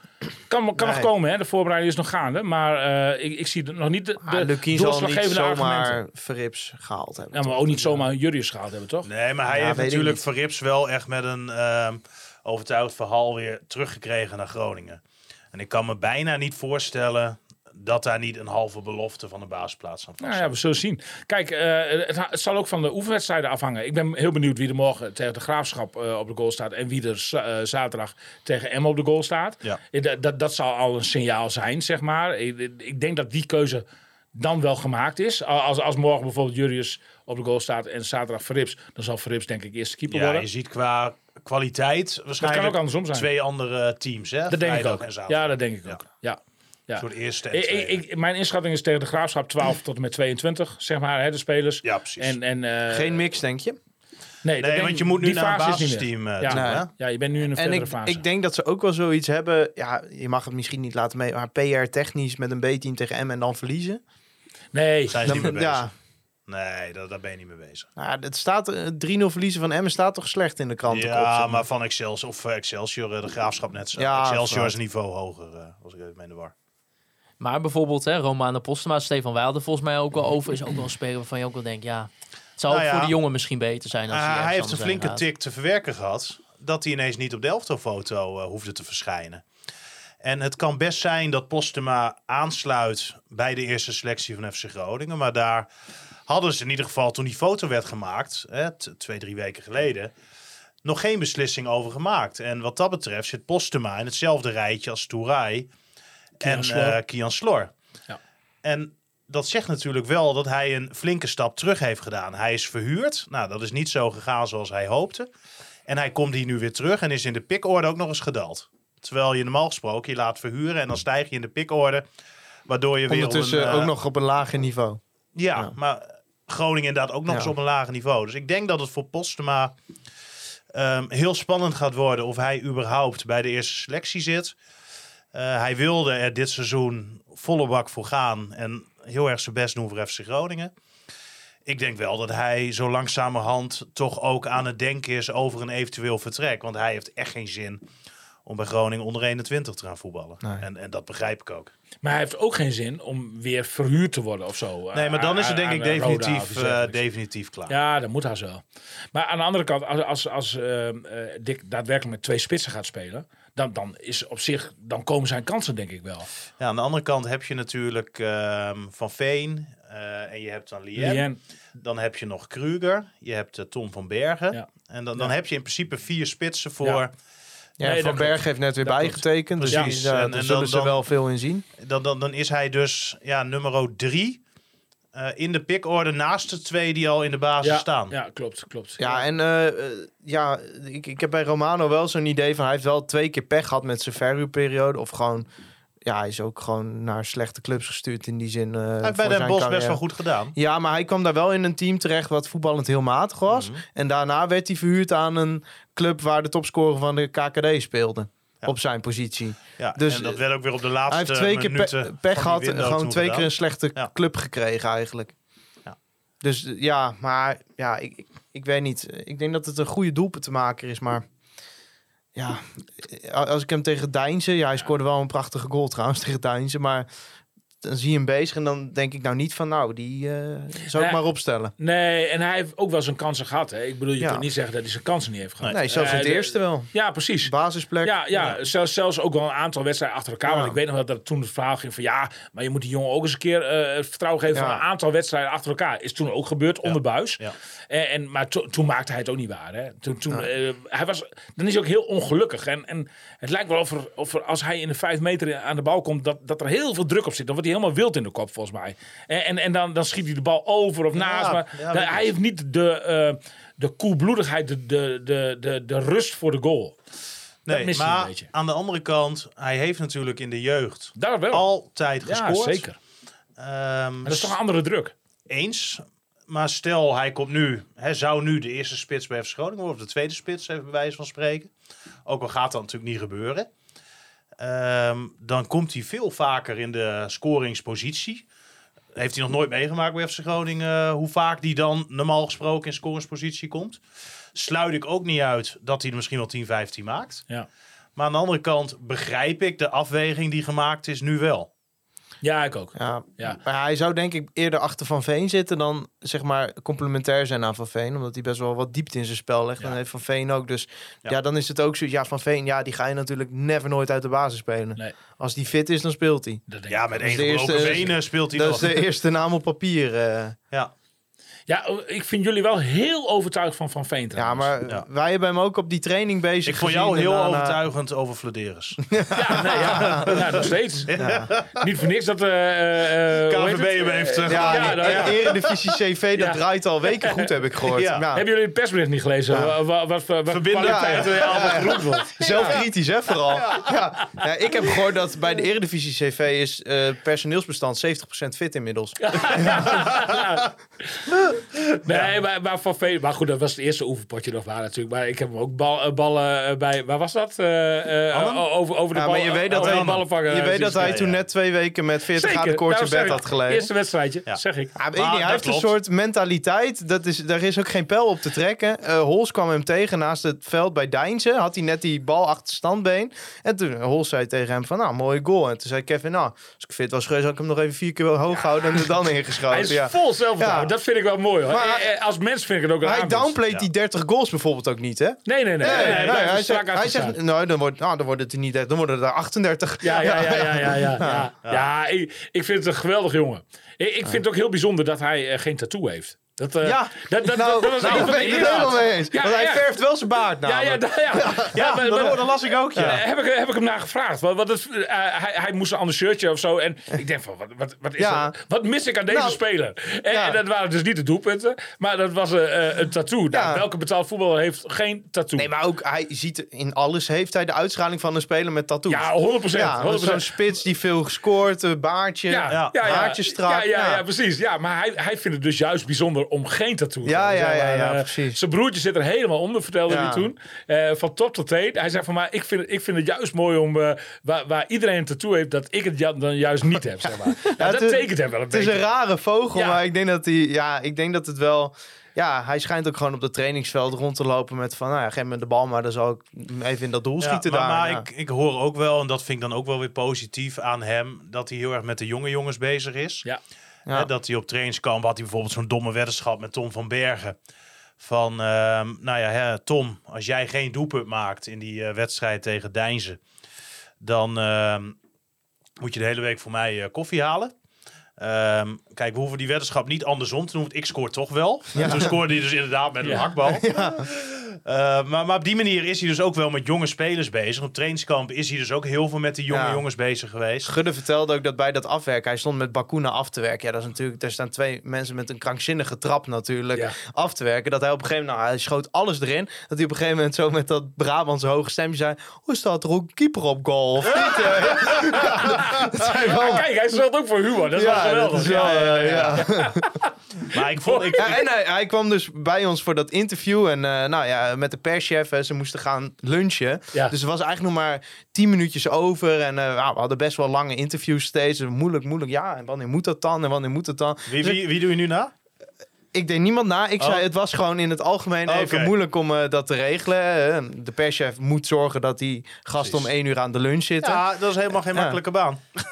Kan, kan nog Nee. komen, hè? de voorbereiding is nog gaande. Maar eh, ik, ik zie nog niet de, de Ah, Lukien zal niet zomaar Verrips gehaald hebben. Ja, maar ook niet zomaar Julius gehaald hebben, toch? Nee, maar hij Ja, heeft natuurlijk. Verrips wel echt met een ehm overtuigd verhaal weer teruggekregen naar Groningen. En ik kan me bijna niet voorstellen dat daar niet een halve belofte van de basisplaats aan vast Nou ja, we zullen zien. Kijk, eh, het, het zal ook van de oefenwedstrijden afhangen. Ik ben heel benieuwd wie er morgen tegen de Graafschap eh, op de goal staat... en wie er eh, zaterdag tegen Emmen op de goal staat. Ja. Dat- dat, dat zal al een signaal zijn, zeg maar. Ik, ik denk dat die keuze dan wel gemaakt is. Als, als morgen bijvoorbeeld Jurius op de goal staat en zaterdag Verrips... dan zal Verrips denk ik eerste keeper Ja, worden. je ziet qua kwaliteit waarschijnlijk ook andersom zijn. twee andere teams, hè? dat denk ik ook. Ja, dat denk ik Ja. ook. Ja. Ja. Een soort eerste en Ik, tweede. ik, ik- mijn inschatting is tegen de Graafschap 12 tot en met 22, zeg maar, hè, de spelers. ja, precies. En, en, eh, Geen mix, denk je? Nee, dat nee, denk want je moet nu naar een meer. basisteam eh, Ja. toe, Nee. hè? Ja, je bent nu in een En verdere ik, fase. ik denk dat ze ook wel zoiets hebben. Ja, je mag het misschien niet laten mee, maar PR-technisch met een B-team tegen M en dan verliezen. nee, Zijn ze niet mee Dan, bezig? ja, Nee, daar, daar ben je niet mee bezig. nou, het staat eh, 3-0 verliezen van Emmen staat toch slecht in de kranten. Ja, maar van Excelsior, of eh, Excelsior, eh, de graafschap net zo. Ja, Excelsior is een niveau hoger, eh, als ik even mee in de war. Maar bijvoorbeeld hè, Romane Postema, Stefan Wilder volgens mij ook wel over. Is ook wel een speler waarvan je ook wel denkt, ja... Het zou Nou ook ja. voor de jongen misschien beter zijn als Ah, hij heeft een flinke gaat. tik te verwerken gehad. Dat hij ineens niet op de Elftal-foto eh, hoefde te verschijnen. En het kan best zijn dat Postema aansluit bij de eerste selectie van FC Groningen. Maar daar hadden ze in ieder geval toen die foto werd gemaakt, hè, twee, drie weken geleden, nog geen beslissing over gemaakt. En wat dat betreft zit Postema in hetzelfde rijtje als Touray en Slor. eh, Kian Slor. Ja. En dat zegt natuurlijk wel dat hij een flinke stap terug heeft gedaan. Hij is verhuurd. Nou, dat is niet zo gegaan zoals hij hoopte. En hij komt hier nu weer terug en is in de pikorde ook nog eens gedaald. Terwijl je normaal gesproken je laat verhuren en dan stijg je in de pikorde. Waardoor je weer Ondertussen een, eh, ook nog op een lager niveau. ja, Ja. maar Groningen inderdaad ook nog Ja. eens op een lager niveau. Dus ik denk dat het voor Postema ehm, heel spannend gaat worden of hij überhaupt bij de eerste selectie zit. Eh, hij wilde er dit seizoen volle bak voor gaan en heel erg zijn best doen voor FC Groningen. Ik denk wel dat hij zo langzamerhand toch ook aan het denken is over een eventueel vertrek. Want hij heeft echt geen zin om bij Groningen onder 21 te gaan voetballen. Nee. En, en dat begrijp ik ook. Maar hij heeft ook geen zin om weer verhuurd te worden of zo. Nee, maar dan is het denk ik definitief, eh, definitief klaar. Ja, dat moet hij zo. Maar aan de andere kant, als, als, als eh, eh, Dick daadwerkelijk met twee spitsen gaat spelen, dan, dan is op zich, dan komen zijn kansen denk ik wel. Ja, aan de andere kant heb je natuurlijk ehm, Van Veen eh, en je hebt dan Lien. Lien, Dan heb je nog Kruger, je hebt eh, Tom van Bergen. Ja. En dan, dan Ja. heb je in principe vier spitsen voor. Ja. Ja, Nee, dat Van. Berg heeft net weer Dat klopt. bijgetekend. Dus Precies. ja, En- en zullen dan- ze dan- wel veel in zien. Dan, dan, dan is hij dus ja, nummer drie eh, in de pickorde naast de twee die al in de basis ja, staan. ja, klopt, klopt. Ja, en eh, eh, ja, ik, ik heb bij Romano wel zo'n idee van... hij heeft wel twee keer pech gehad met zijn verhuurperiode. Of gewoon... Ja, hij is ook gewoon naar slechte clubs gestuurd in die zin. eh, hij heeft bij Den Bosch carrière. best wel goed gedaan. Ja, maar hij kwam daar wel in een team terecht wat voetballend heel matig was. Mhm. En daarna werd hij verhuurd aan een club waar de topscorer van de KKD speelde. Ja. Op zijn positie. Ja, Dus, en dat werd ook weer op de laatste hij heeft twee keer pe- pech gehad. Gewoon twee keer een slechte Ja. club gekregen eigenlijk. Ja. Dus eh, ja, maar ja, ik, ik, ik weet niet. Ik denk dat het een goede doelpuntenmaker is, maar... Ja, eh, als ik hem tegen Deinzen... Ja, hij scoorde wel een prachtige goal trouwens tegen Deinzen, maar... Dan zie je hem bezig en dan denk ik nou niet van... Nou, die eh, zou ik maar opstellen. Nee, en hij heeft ook wel zijn kansen gehad. Hè. Ik bedoel, je Ja. kunt niet zeggen dat hij zijn kansen niet heeft gehad. Nee, zelfs in het eerste wel. Ja, precies. Basisplek. Ja, ja, Zelfs, zelfs ook wel een aantal wedstrijden achter elkaar. Ja. Want ik weet nog dat er toen het verhaal ging van ja, maar je moet die jongen ook eens een keer eh, het vertrouwen geven van een aantal wedstrijden achter elkaar. Is toen ook gebeurd onder buis. En, en, maar to- toen maakte hij het ook niet waar. Hè. Toen, toen, hij was, dan is hij ook heel ongelukkig. En, en het lijkt wel of, er, of er, als hij in de vijf meter aan de bal komt, dat, dat er heel veel druk op zit. Dan wordt hij helemaal wild in de kop volgens mij. En, en, en dan, dan schiet hij de bal over of naast. Maar ja, hij heeft niet de, eh, de koelbloedigheid, de, de, de, de, de rust voor de goal. Nee, hij maar aan de andere kant, hij heeft natuurlijk in de jeugd Daar wel. altijd ja, gescoord. zeker. Ehm, Maar dat is toch een andere druk. eens. maar stel, hij komt nu, hè, zou nu de eerste spits bij Groningen worden, of de tweede spits, even bij wijze van spreken. Ook al gaat dat natuurlijk niet gebeuren. Ehm, dan komt hij veel vaker in de scoringspositie. Heeft hij nog nooit meegemaakt bij FC Groningen, eh, hoe vaak die dan normaal gesproken in scoringspositie komt. Sluit ik ook niet uit dat hij er misschien wel 10, 15 maakt. Ja. Maar aan de andere kant begrijp ik de afweging die gemaakt is nu wel. Ja, ik ook. Ja, Ja. maar hij zou denk ik eerder achter Van Veen zitten dan zeg maar complementair zijn aan Van Veen. Omdat hij best wel wat diepte in zijn spel legt. Ja. En heeft Van Veen ook. Dus ja. Ja. dan is het ook zo. Ja, Van Veen, ja, die ga je natuurlijk never nooit uit de basis spelen. Nee. Als die fit is, dan speelt hij. Dat denk Ja, met één de eerste- gebroken benen speelt hij Dat nog. is de eerste naam op papier. eh. Ja. Ja, ik vind jullie wel heel overtuigd van Van Veen ja, maar Ja. wij hebben hem ook op die training bezig Ik vond jou heel daarna- overtuigend over Flederis. Ja, nee, ja. ja, nog steeds. Niet voor niks dat... eh eh, eh, KVB hem heeft eh, Ja, ja, nou ja. de Eredivisie CV, dat Ja. draait al weken goed, heb ik gehoord. Ja. Ja. Hebben jullie het persbericht niet gelezen? Ja. Wat, wat, Verbinden. er allemaal wordt. Zelfkritisch, hè, vooral. Ja. Ja. ik heb gehoord dat bij de Eredivisie CV is eh, personeelsbestand 70% fit inmiddels. Nee, maar, maar Van Veen... Maar goed, dat was het eerste oefenpotje nog waar natuurlijk. Maar ik heb hem ook bal, eh, ballen eh, bij... Waar was dat? Arnhem? over, over de Ja, bal, maar je weet dat hij, je weet dat hij toen ja. net twee weken met 40 Zeker, graden koorts in daarom bed had gelegen. Eerste wedstrijdje, Ja. zeg ik. Ja, weet Maar niet, hij heeft een soort mentaliteit. Dat is, daar is ook geen pijl op te trekken. Eh Hols kwam hem tegen naast het veld bij Deinze. Had hij net die bal achter standbeen. En toen Hols zei tegen hem van, nou, mooie goal. En toen zei Kevin, nou, als ik fit was geweest, had ik hem nog even vier keer hoog gehouden en er dan Hij ingeschoten. is Ja. vol zelfvertrouwen. Ja. Dat vind ik wel mooi hoor. Maar- Eh, eh, als mens vind ik het ook een Hij aanwinst. downplayt Ja. die 30 goals bijvoorbeeld ook niet, hè? Nee, nee, nee. nee, nee, Nee, hij nee, hij, zegt, hij zegt, nou, dan, wordt, nou, dan wordt het er niet echt, dan worden er 38. Ja, ja, ja, ja, ja, ja. ja. ja ik, ik vind het een geweldig jongen. Ik, ik vind het ook heel bijzonder dat hij eh, geen tattoo heeft. Dat, eh, Ja, dat, dat, nou, dat was nou, ben ik het helemaal mee eens. Ja, Want hij ja. verft wel zijn baard Ja, namelijk. ja, da- ja. ja, maar- dat, maar- dat las ik ook, ja. Eh, heb, ik, heb ik hem naar gevraagd. Wat, wat het, eh, hij, hij moest een ander shirtje of zo. En ik denk van, wat, wat, wat, is Ja. dat? wat mis ik aan deze Nou, speler? En, ja. en dat waren dus niet de doelpunten. Maar dat was eh, een tattoo. Nou, Ja. welke betaald voetballer heeft geen tattoo? Nee, maar ook hij ziet in alles heeft hij de uitstraling van een speler met tattoos. ja, 100 procent. Ja, zo'n spits die veel een baardje. Ja, Ja. ja, ja, Haartjes strak, Ja, ja, ja. ja, precies. Ja, maar hij, hij vindt het dus juist bijzonder om geen tattoo te Ja, hebben. ja, ja, maar, ja, eh, precies. Zijn broertje zit er helemaal onder, vertelde Ja. hij toen. Eh, van top tot teen. Hij zei van, maar ik vind, het- ik vind het juist mooi om, eh, waar, waar iedereen een tattoo heeft, dat ik het ja- dan juist niet heb, zeg maar. Ja, dat het is- tekent hem wel een Het is beetje. een rare vogel, Ja. maar ik denk dat hij, ja, ik denk dat het wel. Ja, hij schijnt ook gewoon op het trainingsveld rond te lopen met van, nou ja, geef me de bal, maar dan zal ik even in dat doel Ja, schieten maar daar. maar ja. ik, ik hoor ook wel, en dat vind ik dan ook wel weer positief aan hem, dat hij heel erg met de jonge jongens bezig is. Ja. Ja. Hè, dat hij op trainingskamp had hij bijvoorbeeld zo'n domme weddenschap met Tom van Bergen. Van, ehm, nou ja, hè, Tom, als jij geen doelpunt maakt in die eh, wedstrijd tegen Deinzen, dan ehm, moet je de hele week voor mij eh, koffie halen. Ehm, kijk, we hoeven die weddenschap niet andersom te doen, want ik scoor toch wel. En toen scoorde hij dus inderdaad met een Ja. hakbal. Eh, maar, maar op die manier is hij dus ook wel met jonge spelers bezig. Op trainingskamp is hij dus ook heel veel met die jonge Ja. jongens bezig geweest. Gudde vertelde ook dat bij dat afwerken, hij stond met Bakuna af te werken. Ja, dat is natuurlijk, er staan twee mensen met een krankzinnige trap natuurlijk Ja. af te werken. Dat hij op een gegeven moment, nou, hij schoot alles erin. Dat hij op een gegeven moment zo met dat Brabantse hoge stemje zei, hoe staat er ook een keeper op goal? Of niet? Ja, dat zei wel- Ja, kijk, hij stelt ook voor humor. Dat is wel geweldig. dat is wel, Ja, ja, ja. ja. Maar ik vond... Ik, Ja, en hij, hij kwam dus bij ons voor dat interview. En eh, nou ja, met de perschef, ze moesten gaan lunchen. Ja. Dus er was eigenlijk nog maar tien minuutjes over. En eh, nou, we hadden best wel lange interviews steeds. Moeilijk, moeilijk. Ja, en wanneer moet dat dan? En wanneer moet dat dan? wie, Dus wie, wie doe je nu na? ik deed niemand na. Ik Oh. zei, het was gewoon in het algemeen even moeilijk om eh, dat te regelen. Eh, De perschef moet zorgen dat die gasten om één uur aan de lunch zitten. Ja, dat is helemaal geen makkelijke baan.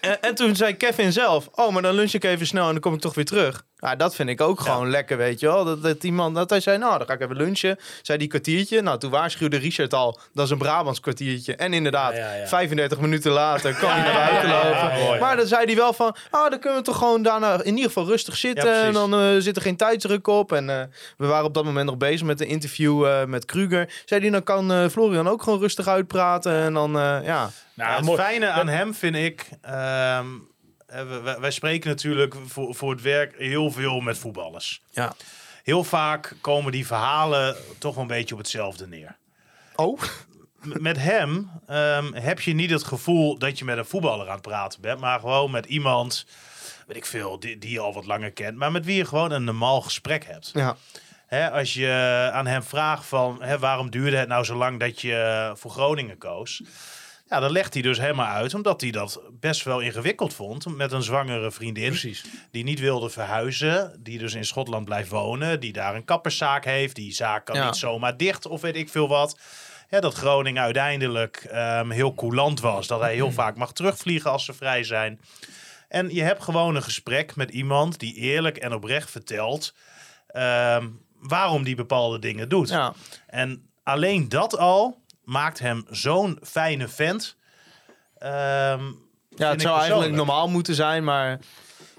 En, en toen zei Kevin zelf, oh, maar dan lunch ik even snel en dan kom ik toch weer terug. Nou, dat vind ik ook gewoon lekker, weet je wel. Dat, dat, iemand, dat hij zei, nou, dan ga ik even lunchen. Zei die kwartiertje. Nou, toen waarschuwde Richard al, dat is een Brabants kwartiertje. En inderdaad, Ja, ja, ja. 35 minuten later kwam hij naar buiten ja, ja, lopen. maar dan zei hij wel van, ah, dan kunnen we toch gewoon daarna in ieder geval rustig zitten. Ja, en dan eh, zit er geen tijdsdruk op. En eh, we waren op dat moment nog bezig met een interview eh, met Kruger. Zei hij, dan kan eh, Florian ook gewoon rustig uitpraten. En dan, eh, ja... Nou, Ja, het mooi. fijne aan hem vind ik... ehm, eh, wij, wij spreken natuurlijk voor, voor het werk heel veel met voetballers. ja. Heel vaak komen die verhalen toch een beetje op hetzelfde neer. Oh, met hem ehm, heb je niet het gevoel dat je met een voetballer aan het praten bent, maar gewoon met iemand weet ik veel, die, die je al wat langer kent, maar met wie je gewoon een normaal gesprek hebt. Ja. Hè, als je aan hem vraagt van hè, waarom duurde het nou zo lang dat je voor Groningen koos? Ja, dan legt hij dus helemaal uit, omdat hij dat best wel ingewikkeld vond met een zwangere vriendin. Precies. Die niet wilde verhuizen, die dus in Schotland blijft wonen, die daar een kapperszaak heeft. Die zaak kan Ja. niet zomaar dicht of weet ik veel wat. Ja, dat Groningen uiteindelijk ehm, heel coulant was. Dat hij heel vaak mag terugvliegen als ze vrij zijn. En je hebt gewoon een gesprek met iemand die eerlijk en oprecht vertelt ehm, waarom die bepaalde dingen doet. Ja. En alleen dat al maakt hem zo'n fijne vent. Ehm, Ja, het zou eigenlijk normaal moeten zijn, maar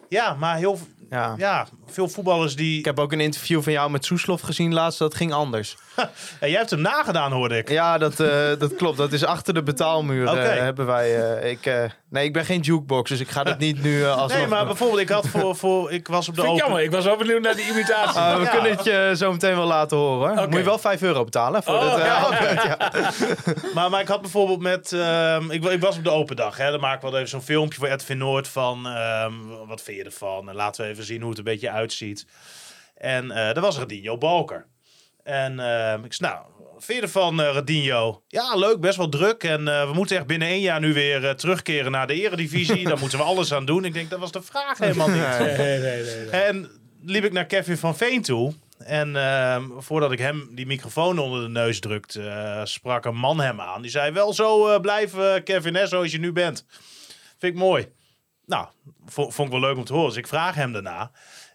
Ja, maar heel ja. ja, veel voetballers die. Ik heb ook een interview van jou met Soeslof gezien laatst, dat ging anders. Ja, jij hebt hem nagedaan, hoorde ik. Ja, dat, eh, dat klopt. Dat is achter de betaalmuur Oké. eh, hebben wij... eh, ik, eh, nee, ik ben geen jukebox, dus ik ga dat niet nu alsnog Nee, maar doen. bijvoorbeeld, ik had voor. voor ik was op de Vind ik open. jammer. Ik was wel benieuwd naar die imitatie. Ah, we Ja. kunnen het je zo meteen wel laten horen. hoor. Oké. Moet je wel 5 euro betalen voor Oh, dit, eh, ja. ja. Maar, maar ik had bijvoorbeeld met. ehm, ik, ik was op de open dag. Hè, dan maken we wel even zo'n filmpje voor Edwin Noord van. ehm, wat vind je ervan? En laten we even zien hoe het een beetje uitziet. En eh daar was Radinho Balker. En ehm, ik zei, nou, vind je ervan, eh Radinho? Ja, leuk, best wel druk. En eh, we moeten echt binnen één jaar nu weer eh, terugkeren naar de eredivisie. Daar moeten we alles aan doen. Ik denk, dat was de vraag helemaal niet. Nee, nee, nee. En liep ik naar Kevin van Veen toe. En ehm, voordat ik hem die microfoon onder de neus drukte, eh, sprak een man hem aan. Die zei: Wel zo blijven, Kevin, hè, zoals je nu bent. Vind ik mooi. Nou, vo- vond ik wel leuk om te horen. Dus ik vraag hem daarna.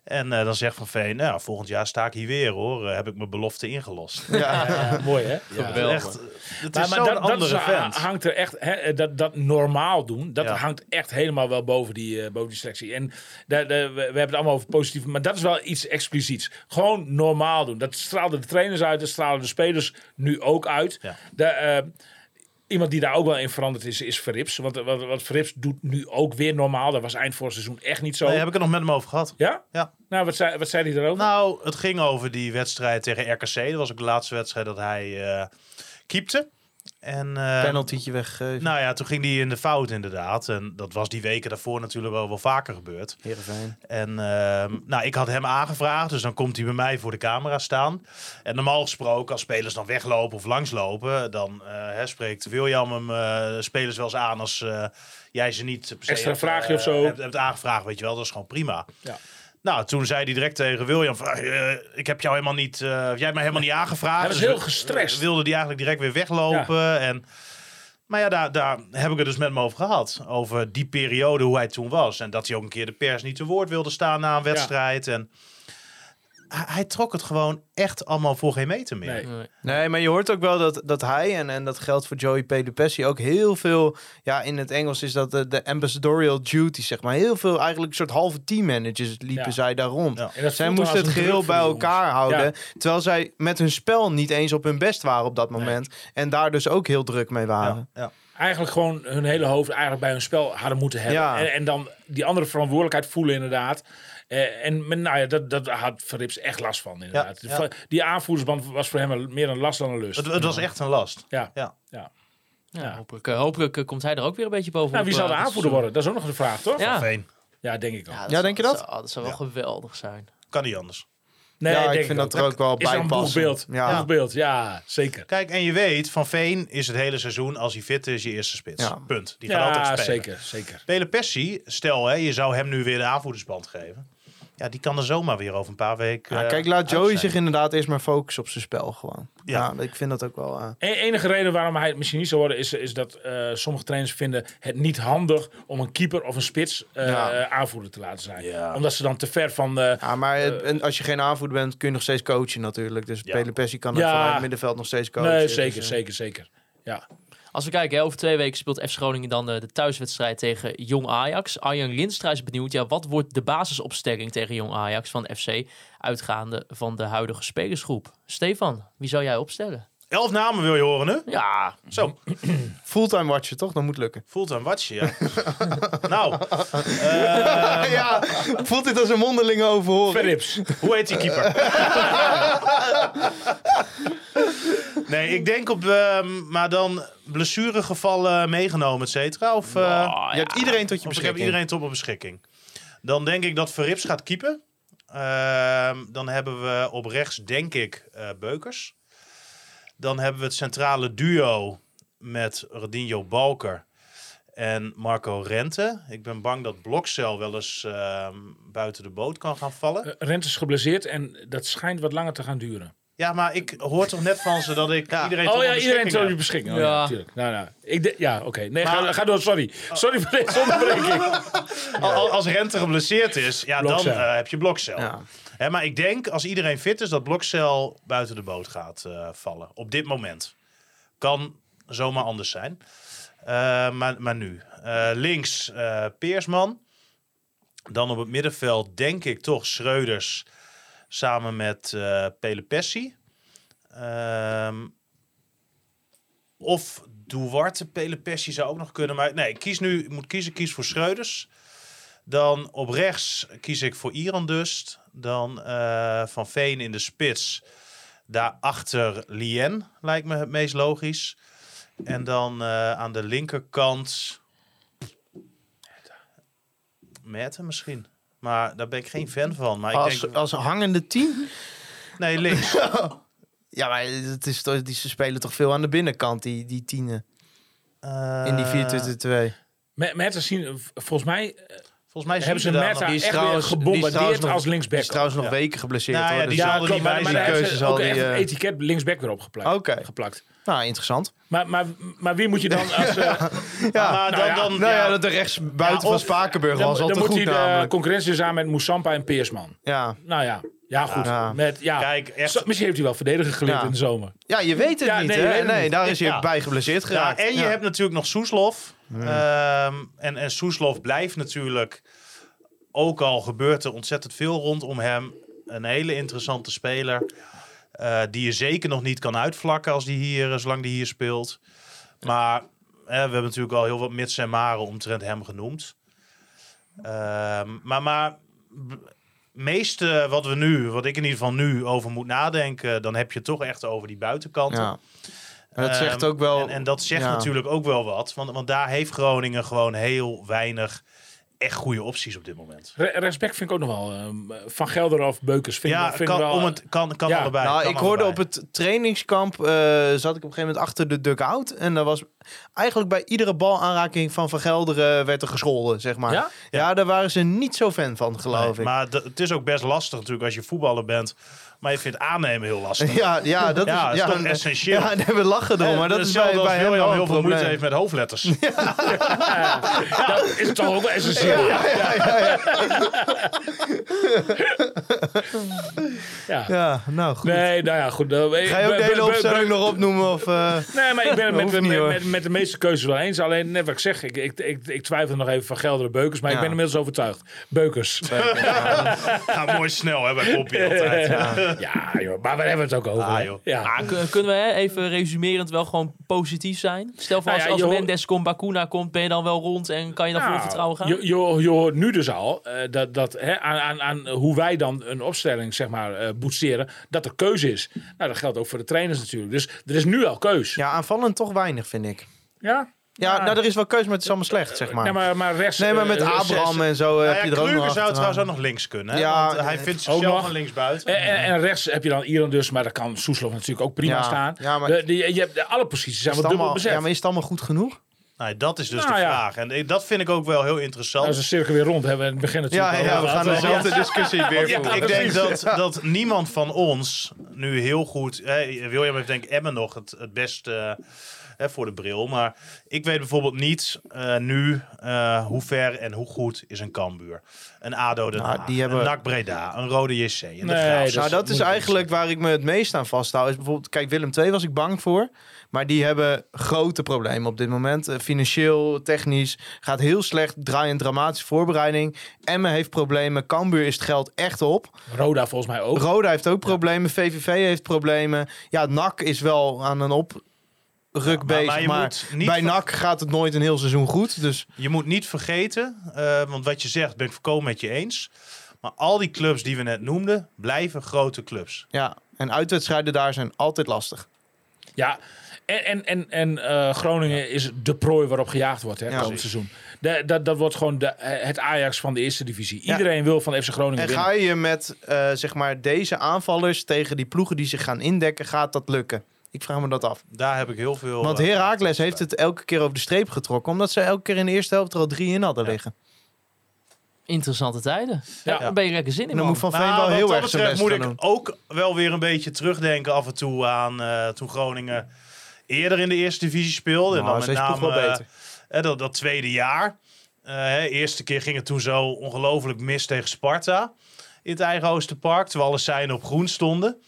En eh, dan zegt Van Veen: Nou, volgend jaar sta ik hier weer hoor. Eh, heb ik mijn belofte ingelost. Ja, mooi hè? Geweldig. Echt, het Maar, is maar zo'n dat, dat andere is, vent. hangt er echt, hè, dat, dat normaal doen, dat Ja. hangt echt helemaal wel boven die, eh, boven die selectie. En daar- we, we hebben het allemaal over positief, maar dat is wel iets expliciets. Gewoon normaal doen. Dat straalden de trainers uit, dat stralen de spelers nu ook uit. Ja. De, eh, iemand die daar ook wel in veranderd is, is Verrips. Want wat, wat Verrips doet nu ook weer normaal. Dat was eind vorig seizoen echt niet zo. Nee, heb ik het nog met hem over gehad. Ja? Ja. Nou, wat zei, wat zei hij daarover? Nou, het ging over die wedstrijd tegen RKC. Dat was ook de laatste wedstrijd dat hij eh keepte. En, eh, Penaltytje weggegeven. Nou ja, toen ging hij in de fout inderdaad. En dat was die weken daarvoor natuurlijk wel, wel vaker gebeurd. Heerenveen. En ehm, nou, ik had hem aangevraagd, dus dan komt hij bij mij voor de camera staan. En normaal gesproken, als spelers dan weglopen of langslopen, dan eh, hè, spreekt William hem eh, spelers wel eens aan als eh, jij ze niet per se Extra hebt, vraagje of zo. Hebt, hebt aangevraagd, weet je wel, dat is gewoon prima. Ja. Nou, toen zei hij direct tegen William: van, eh, Ik heb jou helemaal niet, eh, jij hebt mij helemaal niet aangevraagd. Hij was Dus heel gestrest. Wilde die eigenlijk direct weer weglopen. En, maar ja, daar, daar heb ik het dus met hem over gehad. Over die periode, hoe hij toen was. En dat hij ook een keer de pers niet te woord wilde staan na een wedstrijd. En hij, trok het gewoon echt allemaal voor geen meter meer. Nee. Nee. Nee, maar je hoort ook wel dat, dat hij, en, en dat geldt voor Joey Pelupessi, ook heel veel, ja, in het Engels is dat de, de ambassadorial duties, zeg maar. Heel veel, eigenlijk een soort halve teammanagers liepen Ja. zij daar rond. Ja. En dat Zij moesten het geheel bij elkaar jongens. houden. Ja. Terwijl zij met hun spel niet eens op hun best waren op dat moment. En daar dus ook heel druk mee waren. Ja, ja. eigenlijk gewoon hun hele hoofd eigenlijk bij hun spel hadden moeten hebben. Ja. En, en dan die andere verantwoordelijkheid voelen inderdaad. Eh, en men- nou ja, dat, dat had Verrips echt last van inderdaad. Ja, ja. Die aanvoerdersband was voor hem een- meer een last dan een lust. Het, het was echt een last. ja. Ja. ja. Ja, hopelijk, eh, hopelijk eh, komt hij er ook weer een beetje bovenop. Nou, wie zal de aanvoerder worden? Dat is ook nog de vraag, toch? Ja. Veen. Ja, denk ik wel. Ja, Ja, zou- denk je dat? zou- dat zou wel geweldig zijn. Kan niet anders. Nee, ja, ik vind dat er ook wel Is bij een passen. boegbeeld. Ja. Boegbeeld, ja, zeker. Kijk, en je weet, Van Veen is het hele seizoen, als hij fit is, je eerste spits. Ja. Punt. Die gaat Ja, altijd spelen. zeker, zeker. Pele Pessi, stel hè, je zou hem nu weer de aanvoerdersband geven. Ja, die kan er zomaar weer over een paar weken. Ja, eh, kijk, laat uit Joey zich inderdaad eerst maar focussen op zijn spel gewoon. Ja, Ja. ik vind dat ook wel... eh, E enige reden waarom hij het misschien niet zou worden, is, is dat eh, sommige trainers vinden het niet handig om een keeper of een spits eh, Ja. eh, aanvoerder te laten zijn. Ja. Omdat ze dan te ver van de. Ja, maar en als je geen aanvoerder bent, kun je nog steeds coachen natuurlijk. Dus Ja. Pele Pessi kan ook Ja. vanuit het middenveld nog steeds coachen. nee, Dus, zeker, eh, zeker, zeker. Ja. Als we kijken, hè, over twee weken speelt FC Groningen dan eh, de thuiswedstrijd tegen Jong Ajax. Arjen Linstra is benieuwd, ja, wat wordt de basisopstelling tegen Jong Ajax van FC, uitgaande van de huidige spelersgroep? Stefan, wie zou jij opstellen? Elf namen wil je horen nu? Ja, Zo, Fulltime watchen, toch? Dat moet lukken. fulltime watch, ja. nou, ja, voelt dit als een mondelinge overhoring? Verrips. hoe heet die keeper? nee, ik denk op, ehm, maar dan blessuregevallen meegenomen, et cetera. Of, eh, Oh, Je hebt iedereen tot je of ik heb beschikking. iedereen tot mijn beschikking. Dan denk ik dat Verrips gaat keepen. Ehm, dan hebben we op rechts, denk ik, eh, Beukers. Dan hebben we het centrale duo met Rodinho Balker en Marco Rente. Ik ben bang dat Blokcel wel eens ehm, buiten de boot kan gaan vallen. Eh, Rent is geblesseerd en dat schijnt wat langer te gaan duren. Ja, maar ik hoor toch net van ze dat ik iedereen tot Oh ja, iedereen tot je beschikking. Oh, ja, Ja. natuurlijk. Nou, nou. Ik de- ja, oké. Nee, Maar- ga, ga door. Sorry. Sorry voor deze onderbreking. Al- al- Als Rente geblesseerd is, ja, dan eh, heb je Blokcel. Ja. Hè, maar ik denk, als iedereen fit is, dat Blokcel buiten de boot gaat eh, vallen. Op dit moment. Kan zomaar anders zijn. Eh, maar, maar nu. Eh, links eh, Peersman. Dan op het middenveld denk ik toch Schreuders samen met. Ehm of Duarte Pelepessi zou ook nog kunnen. Maar nee, ik kies nu, moet kiezen, kies voor Schreuders. Dan op rechts kies ik voor Iran Dust. Dan eh, Van Veen in de spits. Daarachter Lien lijkt me het meest logisch. En dan eh, aan de linkerkant... Merten misschien. Maar daar ben ik geen fan van. Maar ik Als, denk... als hangende team? Nee, links. Ja, maar het is toch, die, ze spelen toch veel aan de binnenkant, die, die tienen. In die Eh, 4-2-2. Met, met zien, volgens mij eh, Volgens mij hebben ze nog- echt weer trouwens gebombardeerd als linksback. Die is trouwens nog Ja. weken geblesseerd. Nou ja, hoor, die dus- zal er klopt, niet maar, zijn. daar Die eh, etiket linksback weer opgeplakt. Oké. geplakt. Nou, interessant. Maar, maar, maar wie moet je dan als... eh, Ja, maar nou dan, ja. dan, nou ja, dat de rechts buiten Ja, van Spakenburg dan, was al dan te moet goed hij de namelijk. concurrentie dus aan met Moussampa en Peersman. Ja. Nou ja, ja goed. Ja. Met, ja. Kijk, echt- Zo- misschien heeft hij wel verdediger geleerd Ja. in de zomer. ja, je weet het Ja, niet, nee, hè? weet het nee, niet. daar is hij Ja. bij geblesseerd Ja, geraakt. en je Ja. hebt natuurlijk nog Soeslof. Ehm, en, en Soeslof blijft natuurlijk, ook al gebeurt er ontzettend veel rondom hem, een hele interessante speler. eh, die je zeker nog niet kan uitvlakken als die hier, eh, zolang die hier speelt. Maar eh, we hebben natuurlijk al heel wat mits en maren omtrent hem genoemd. Ehm, maar, maar meeste wat we nu, wat ik in ieder geval nu over moet nadenken, dan heb je toch echt over die buitenkanten. Ja. Maar dat zegt Ehm, ook wel... En, en dat zegt ja. natuurlijk ook wel wat. Want, want daar heeft Groningen gewoon heel weinig echt goede opties op dit moment. Re respect vind ik ook nog wel. eh, van Gelder of Beukers vind, ja, ik, vind kan, ik wel... om het, kan, kan Ja. allebei. Nou, kan ik hoorde op het trainingskamp, eh, zat ik op een gegeven moment achter de dugout. En daar was eigenlijk bij iedere balaanraking van Van Gelderen werd er gescholden, zeg maar. Ja? Ja, daar waren ze niet zo fan van, geloof Nee, ik. Maar het is ook best lastig natuurlijk als je voetballer bent. Maar je vindt aannemen heel lastig. Ja, ja, dat Ja, is, ja, toch essentieel? Ja, nee, we lachen erom, maar dat is bij, bij hem heel veel moeite heeft met hoofdletters. Dat is toch ook wel essentieel. Ja, ja. Ja, nou goed. Nee, nou ja, goed. eh, Ga je ook de hele opstelling nog opnoemen? Of, eh, Nee, maar ik ben het met, de meeste keuzes wel eens. Alleen, net wat ik zeg, ik, ik, ik, twijfel nog even van Gelderen Beukers. Maar ik Ja. ben inmiddels overtuigd. Beukers. Gaat mooi snel hè, bij Poppy altijd. Ja, joh, maar waar hebben we het ook over? Ah, joh. Ja. Ah, kun- kunnen we hè, even resumerend wel gewoon positief zijn? Stel voor Nou als, ja, als Mendes komt, Bakuna komt, ben je dan wel rond en kan je dan vol Nou, vertrouwen gaan? Je, je, je hoort nu dus al eh, dat, dat hè, aan, aan, aan hoe wij dan een opstelling zeg maar, eh boetseren, dat er keuze is. Nou, dat geldt ook voor de trainers natuurlijk. Dus er is nu al keus. ja, aanvallend toch weinig, vind ik. Ja? Ja, nou, er is wel keus, maar het is allemaal slecht, zeg maar. Nee, maar, maar rechts... Nee, maar met eh, Abraham en zo eh, Nou heb ja, je er ook nog zou trouwens ook nog links kunnen. Hè? Ja, want hij eh, vindt ook zichzelf nog. een linksbuiten. En, en, en rechts heb je dan Iran dus, maar daar kan Soeslof natuurlijk ook prima Ja, staan. ja, maar- je hebt, alle posities zijn Is wel het dubbel allemaal, bezet. ja, maar is het allemaal goed genoeg? Nou, dat is dus Nou de ja. vraag. En dat vind ik ook wel heel interessant. Als we een cirkel weer rond hebben we in het begin natuurlijk Ja, ja, we gaan dezelfde discussie weer Ja, voeren. ik denk dat, dat niemand van ons nu heel goed... Hè, William heeft denk ik Emmen nog het, het beste eh, hè, voor de bril. Maar ik weet bijvoorbeeld niet eh, nu eh, hoe ver en hoe goed is een Cambuur. Een ADO Den Nou, die hebben- een NAC Breda, een Rode JC, een de Nee, dat Nou, dat is eigenlijk waar ik me het meest aan vasthoud. Is bijvoorbeeld, kijk, Willem II was ik bang voor. Maar die hebben grote problemen op dit moment. Eh, financieel, technisch. Gaat heel slecht. Draai een dramatische voorbereiding. Emmen heeft problemen. Cambuur is het geld echt op. Roda volgens mij ook. Roda heeft ook problemen. VVV heeft problemen. Ja, NAC is wel aan een opruk maar bezig. je Maar, moet niet bij NAC gaat het nooit een heel seizoen goed. Dus Je moet niet vergeten, eh, want wat je zegt ben ik volkomen met je eens. Maar al die clubs die we net noemden, blijven grote clubs. ja, en uitwedstrijden daar zijn altijd lastig. Ja, En, en, en, en eh, Groningen is de prooi waarop gejaagd wordt hè, Ja. komend seizoen. De, dat, dat wordt gewoon de, eh, het Ajax van de eerste divisie. Ja. Iedereen wil van FC Groningen En winnen. ga je met eh, zeg maar deze aanvallers tegen die ploegen die zich gaan indekken, gaat dat lukken? Ik vraag me dat af. Daar heb ik heel veel... Want eh, Heracles heeft het elke keer over de streep getrokken, omdat ze elke keer in de eerste helft er al drie in hadden liggen. Interessante tijden. Ja, Ja. daar ben je lekker zin in, En dan man. moet Van Veen Nou, wel wat heel dat erg zijn best moet ik doen. ook wel weer een beetje terugdenken af en toe aan eh, toen Groningen eerder in de eerste divisie speelde. en Nou, dan met name wel eh, beter. dat, dat tweede jaar. Eh, hè, eerste keer ging het toen zo ongelooflijk mis tegen Sparta in het eigen Oosterpark. Terwijl alle seinen op groen stonden.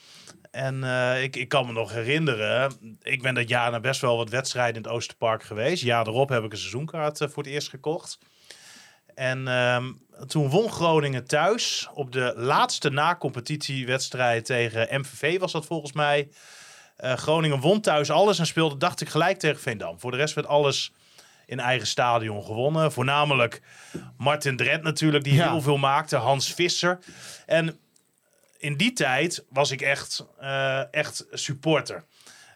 En eh, ik, ik kan me nog herinneren, ik ben dat jaar naar best wel wat wedstrijden in het Oosterpark geweest. Jaar erop heb ik een seizoenkaart eh, voor het eerst gekocht. En ehm, toen won Groningen thuis op de laatste na-competitiewedstrijd tegen MVV was dat volgens mij. Eh, Groningen won thuis alles en speelde, dacht ik, gelijk tegen Veendam. Voor de rest werd alles in eigen stadion gewonnen. Voornamelijk Martin Drent natuurlijk, die Ja. heel veel maakte. Hans Visser. En in die tijd was ik echt, eh, echt supporter.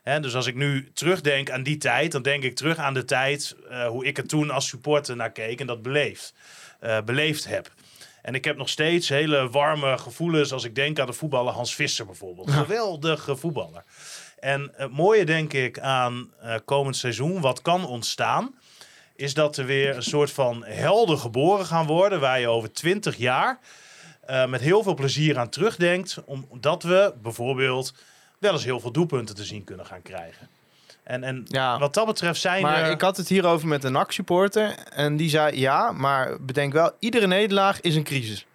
Hè, dus als ik nu terugdenk aan die tijd, dan denk ik terug aan de tijd eh, hoe ik er toen als supporter naar keek en dat beleefd, eh, beleefd heb. En ik heb nog steeds hele warme gevoelens als ik denk aan de voetballer Hans Visser bijvoorbeeld. Geweldige voetballer. En het mooie denk ik aan komend seizoen, wat kan ontstaan, is dat er weer een soort van helden geboren gaan worden, waar je over twintig jaar eh, met heel veel plezier aan terugdenkt, omdat we bijvoorbeeld wel eens heel veel doelpunten te zien kunnen gaan krijgen. En, en Ja. wat dat betreft zijn Maar er... ik had het hierover met een NAC-supporter en die zei ja, maar bedenk wel, iedere nederlaag is een crisis.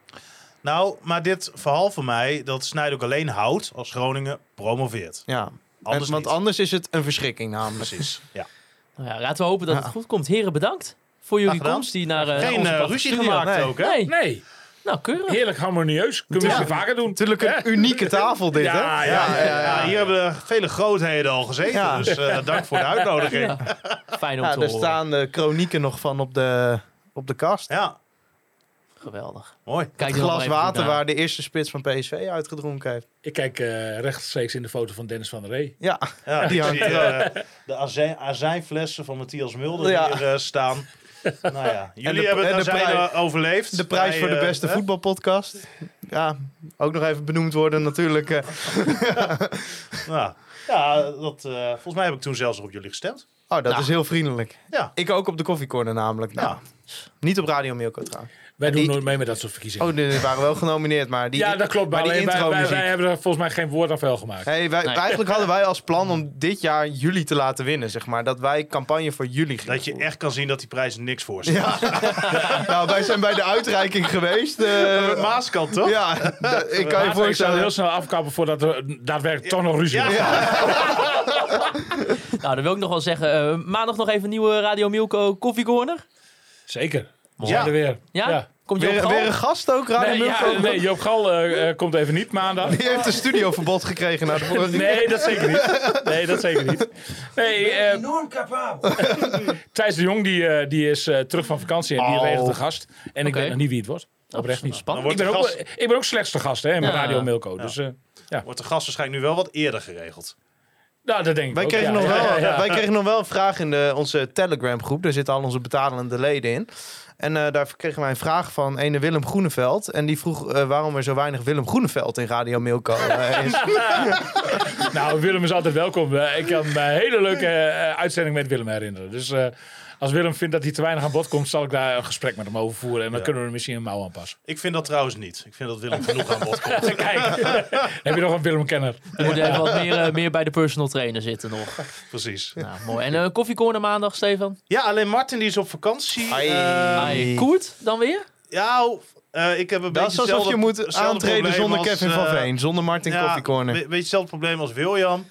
Nou, maar dit verhaal van mij, dat snijdt ook alleen hout als Groningen promoveert. Ja. Anders En- want niet. anders is het een verschrikking namelijk. Precies, ja. Nou ja, laten we hopen dat het goed komt. Heren, bedankt voor jullie komst hier naar eh, Geen onze eh, ruzie studio. gemaakt Nee. ook, hè? Nee, Nee, nou keurig. heerlijk harmonieus. Kunnen we Ja. misschien vaker doen. Natuurlijk een unieke tafel dit, Ja, hè? ja, Ja, ja, hier hebben vele grootheden al gezeten, Ja. dus eh, dank voor de uitnodiging. Ja. Fijn om Ja, te er horen. staan de chronieken nog van op de, op de kast. Ja, Geweldig. mooi. Kijk Het glas water waar de eerste spits van PSV uitgedronken heeft. Ik kijk eh, rechtstreeks in de foto van Dennis van der Ree. Ja, Ja, Die hangt er eh, de azijn, azijnflessen van Matthias Mulder Ja. hier eh, staan. Nou ja, jullie de- hebben en het overleefd. de prijs voor de eh, beste voetbalpodcast. Ja, ook nog even benoemd worden natuurlijk. eh. Nou, ja, dat, eh, volgens mij heb ik toen zelfs nog op jullie gestemd. Oh, dat Nou. is heel vriendelijk. Ja. Ik ook op de koffiecorner namelijk. Nou, Ja. Niet op Radio Milko trouwens. Wij doen Die- nooit mee met dat soort verkiezingen. Oh, die waren wel genomineerd, maar die, ja, dat klopt. Maar Maar die wij, wij, intro-muziek. wij hebben er volgens mij geen woord aan vuil gemaakt. Hey, wij, Nee. Eigenlijk hadden wij als plan om dit jaar jullie te laten winnen, zeg maar. Dat wij campagne voor jullie gingen Dat je echt kan zien dat die prijs niks voor staat. Ja. nou, wij zijn bij de uitreiking geweest. eh, Met Maaskant, toch? ja, ik kan je Maar ik zou voorstellen. heel snel afkappen voordat er daadwerkelijk toch nog ruzie Ja. Nou, dan wil ik nog wel zeggen, eh, maandag nog even een nieuwe Radio Milko Coffee Corner. Zeker. Ja. er weer. Ja? Komt je Weer, op weer een gast ook, Radio Nee, Milko? ja, nee, Joop Gal eh, eh, komt even niet maandag. Die heeft een studioverbod gekregen na de vorige Nee, dat zeker niet. Nee, dat zeker niet. Nee, eh, Enorm capabel. Thijs de Jong die, eh, die is eh, terug van vakantie en die Oh. regelt de gast. En ik weet nog niet wie het wordt. Oprecht niet. Spannend. Ik ben, ook, de gast- ik ben ook slechtste gast hè, met Ja. Radio Milko. Dus eh, Wordt de gast waarschijnlijk nu wel wat eerder geregeld. nou, dat denk ik Wij ook, kregen, ja. nog Ja, wel, ja, ja. wij kregen nog wel een vraag in de, onze Telegram groep. Daar zitten al onze betalende leden in. En eh, daar kregen wij een vraag van ene Willem Groeneveld. En die vroeg eh, waarom er zo weinig Willem Groeneveld in Radio Milko eh, is. Nou, Willem is altijd welkom. Ik kan me een hele leuke uitzending met Willem herinneren. Dus eh, als Willem vindt dat hij te weinig aan bod komt, zal ik daar een gesprek met hem over voeren. En dan Ja. kunnen we er misschien een mouw aan passen. Ik vind dat trouwens niet. Ik vind dat Willem genoeg aan bod komt. Kijk, heb je nog een Willem-kenner? Je moet even wat meer, eh, meer bij de personal trainer zitten nog. Precies. Nou, mooi. En eh Coffee Corner maandag, Stefan? Ja, alleen Martin die is op vakantie. Ai. Eh, Ai, Koert, dan weer? ja, eh, ik heb een Dat beetje is alsof je moet aantreden zonder als, Kevin van eh, Veen. Zonder Martin ja, Coffee Corner. Een beetje hetzelfde probleem als William.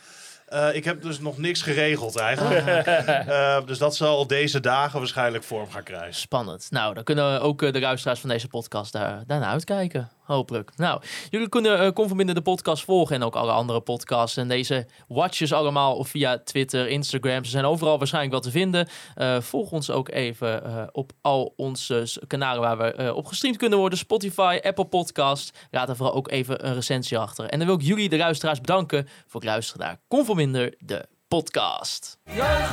Eh, ik heb dus nog niks geregeld eigenlijk. Eh, dus dat zal deze dagen waarschijnlijk vorm gaan krijgen. Spannend. Nou, dan kunnen ook eh, de luisteraars van deze podcast daar, daarna uitkijken. Hopelijk. Nou, jullie kunnen uh, Conforminder de podcast volgen en ook alle andere podcasts. En deze watches allemaal via Twitter, Instagram. Ze zijn overal waarschijnlijk wel te vinden. Uh, volg ons ook even uh, op al onze kanalen waar we uh, op gestreamd kunnen worden. Spotify, Apple Podcast. Laat er vooral ook even een recensie achter. En dan wil ik jullie, de luisteraars, bedanken voor het luisteren naar Conforminder de podcast. Wij.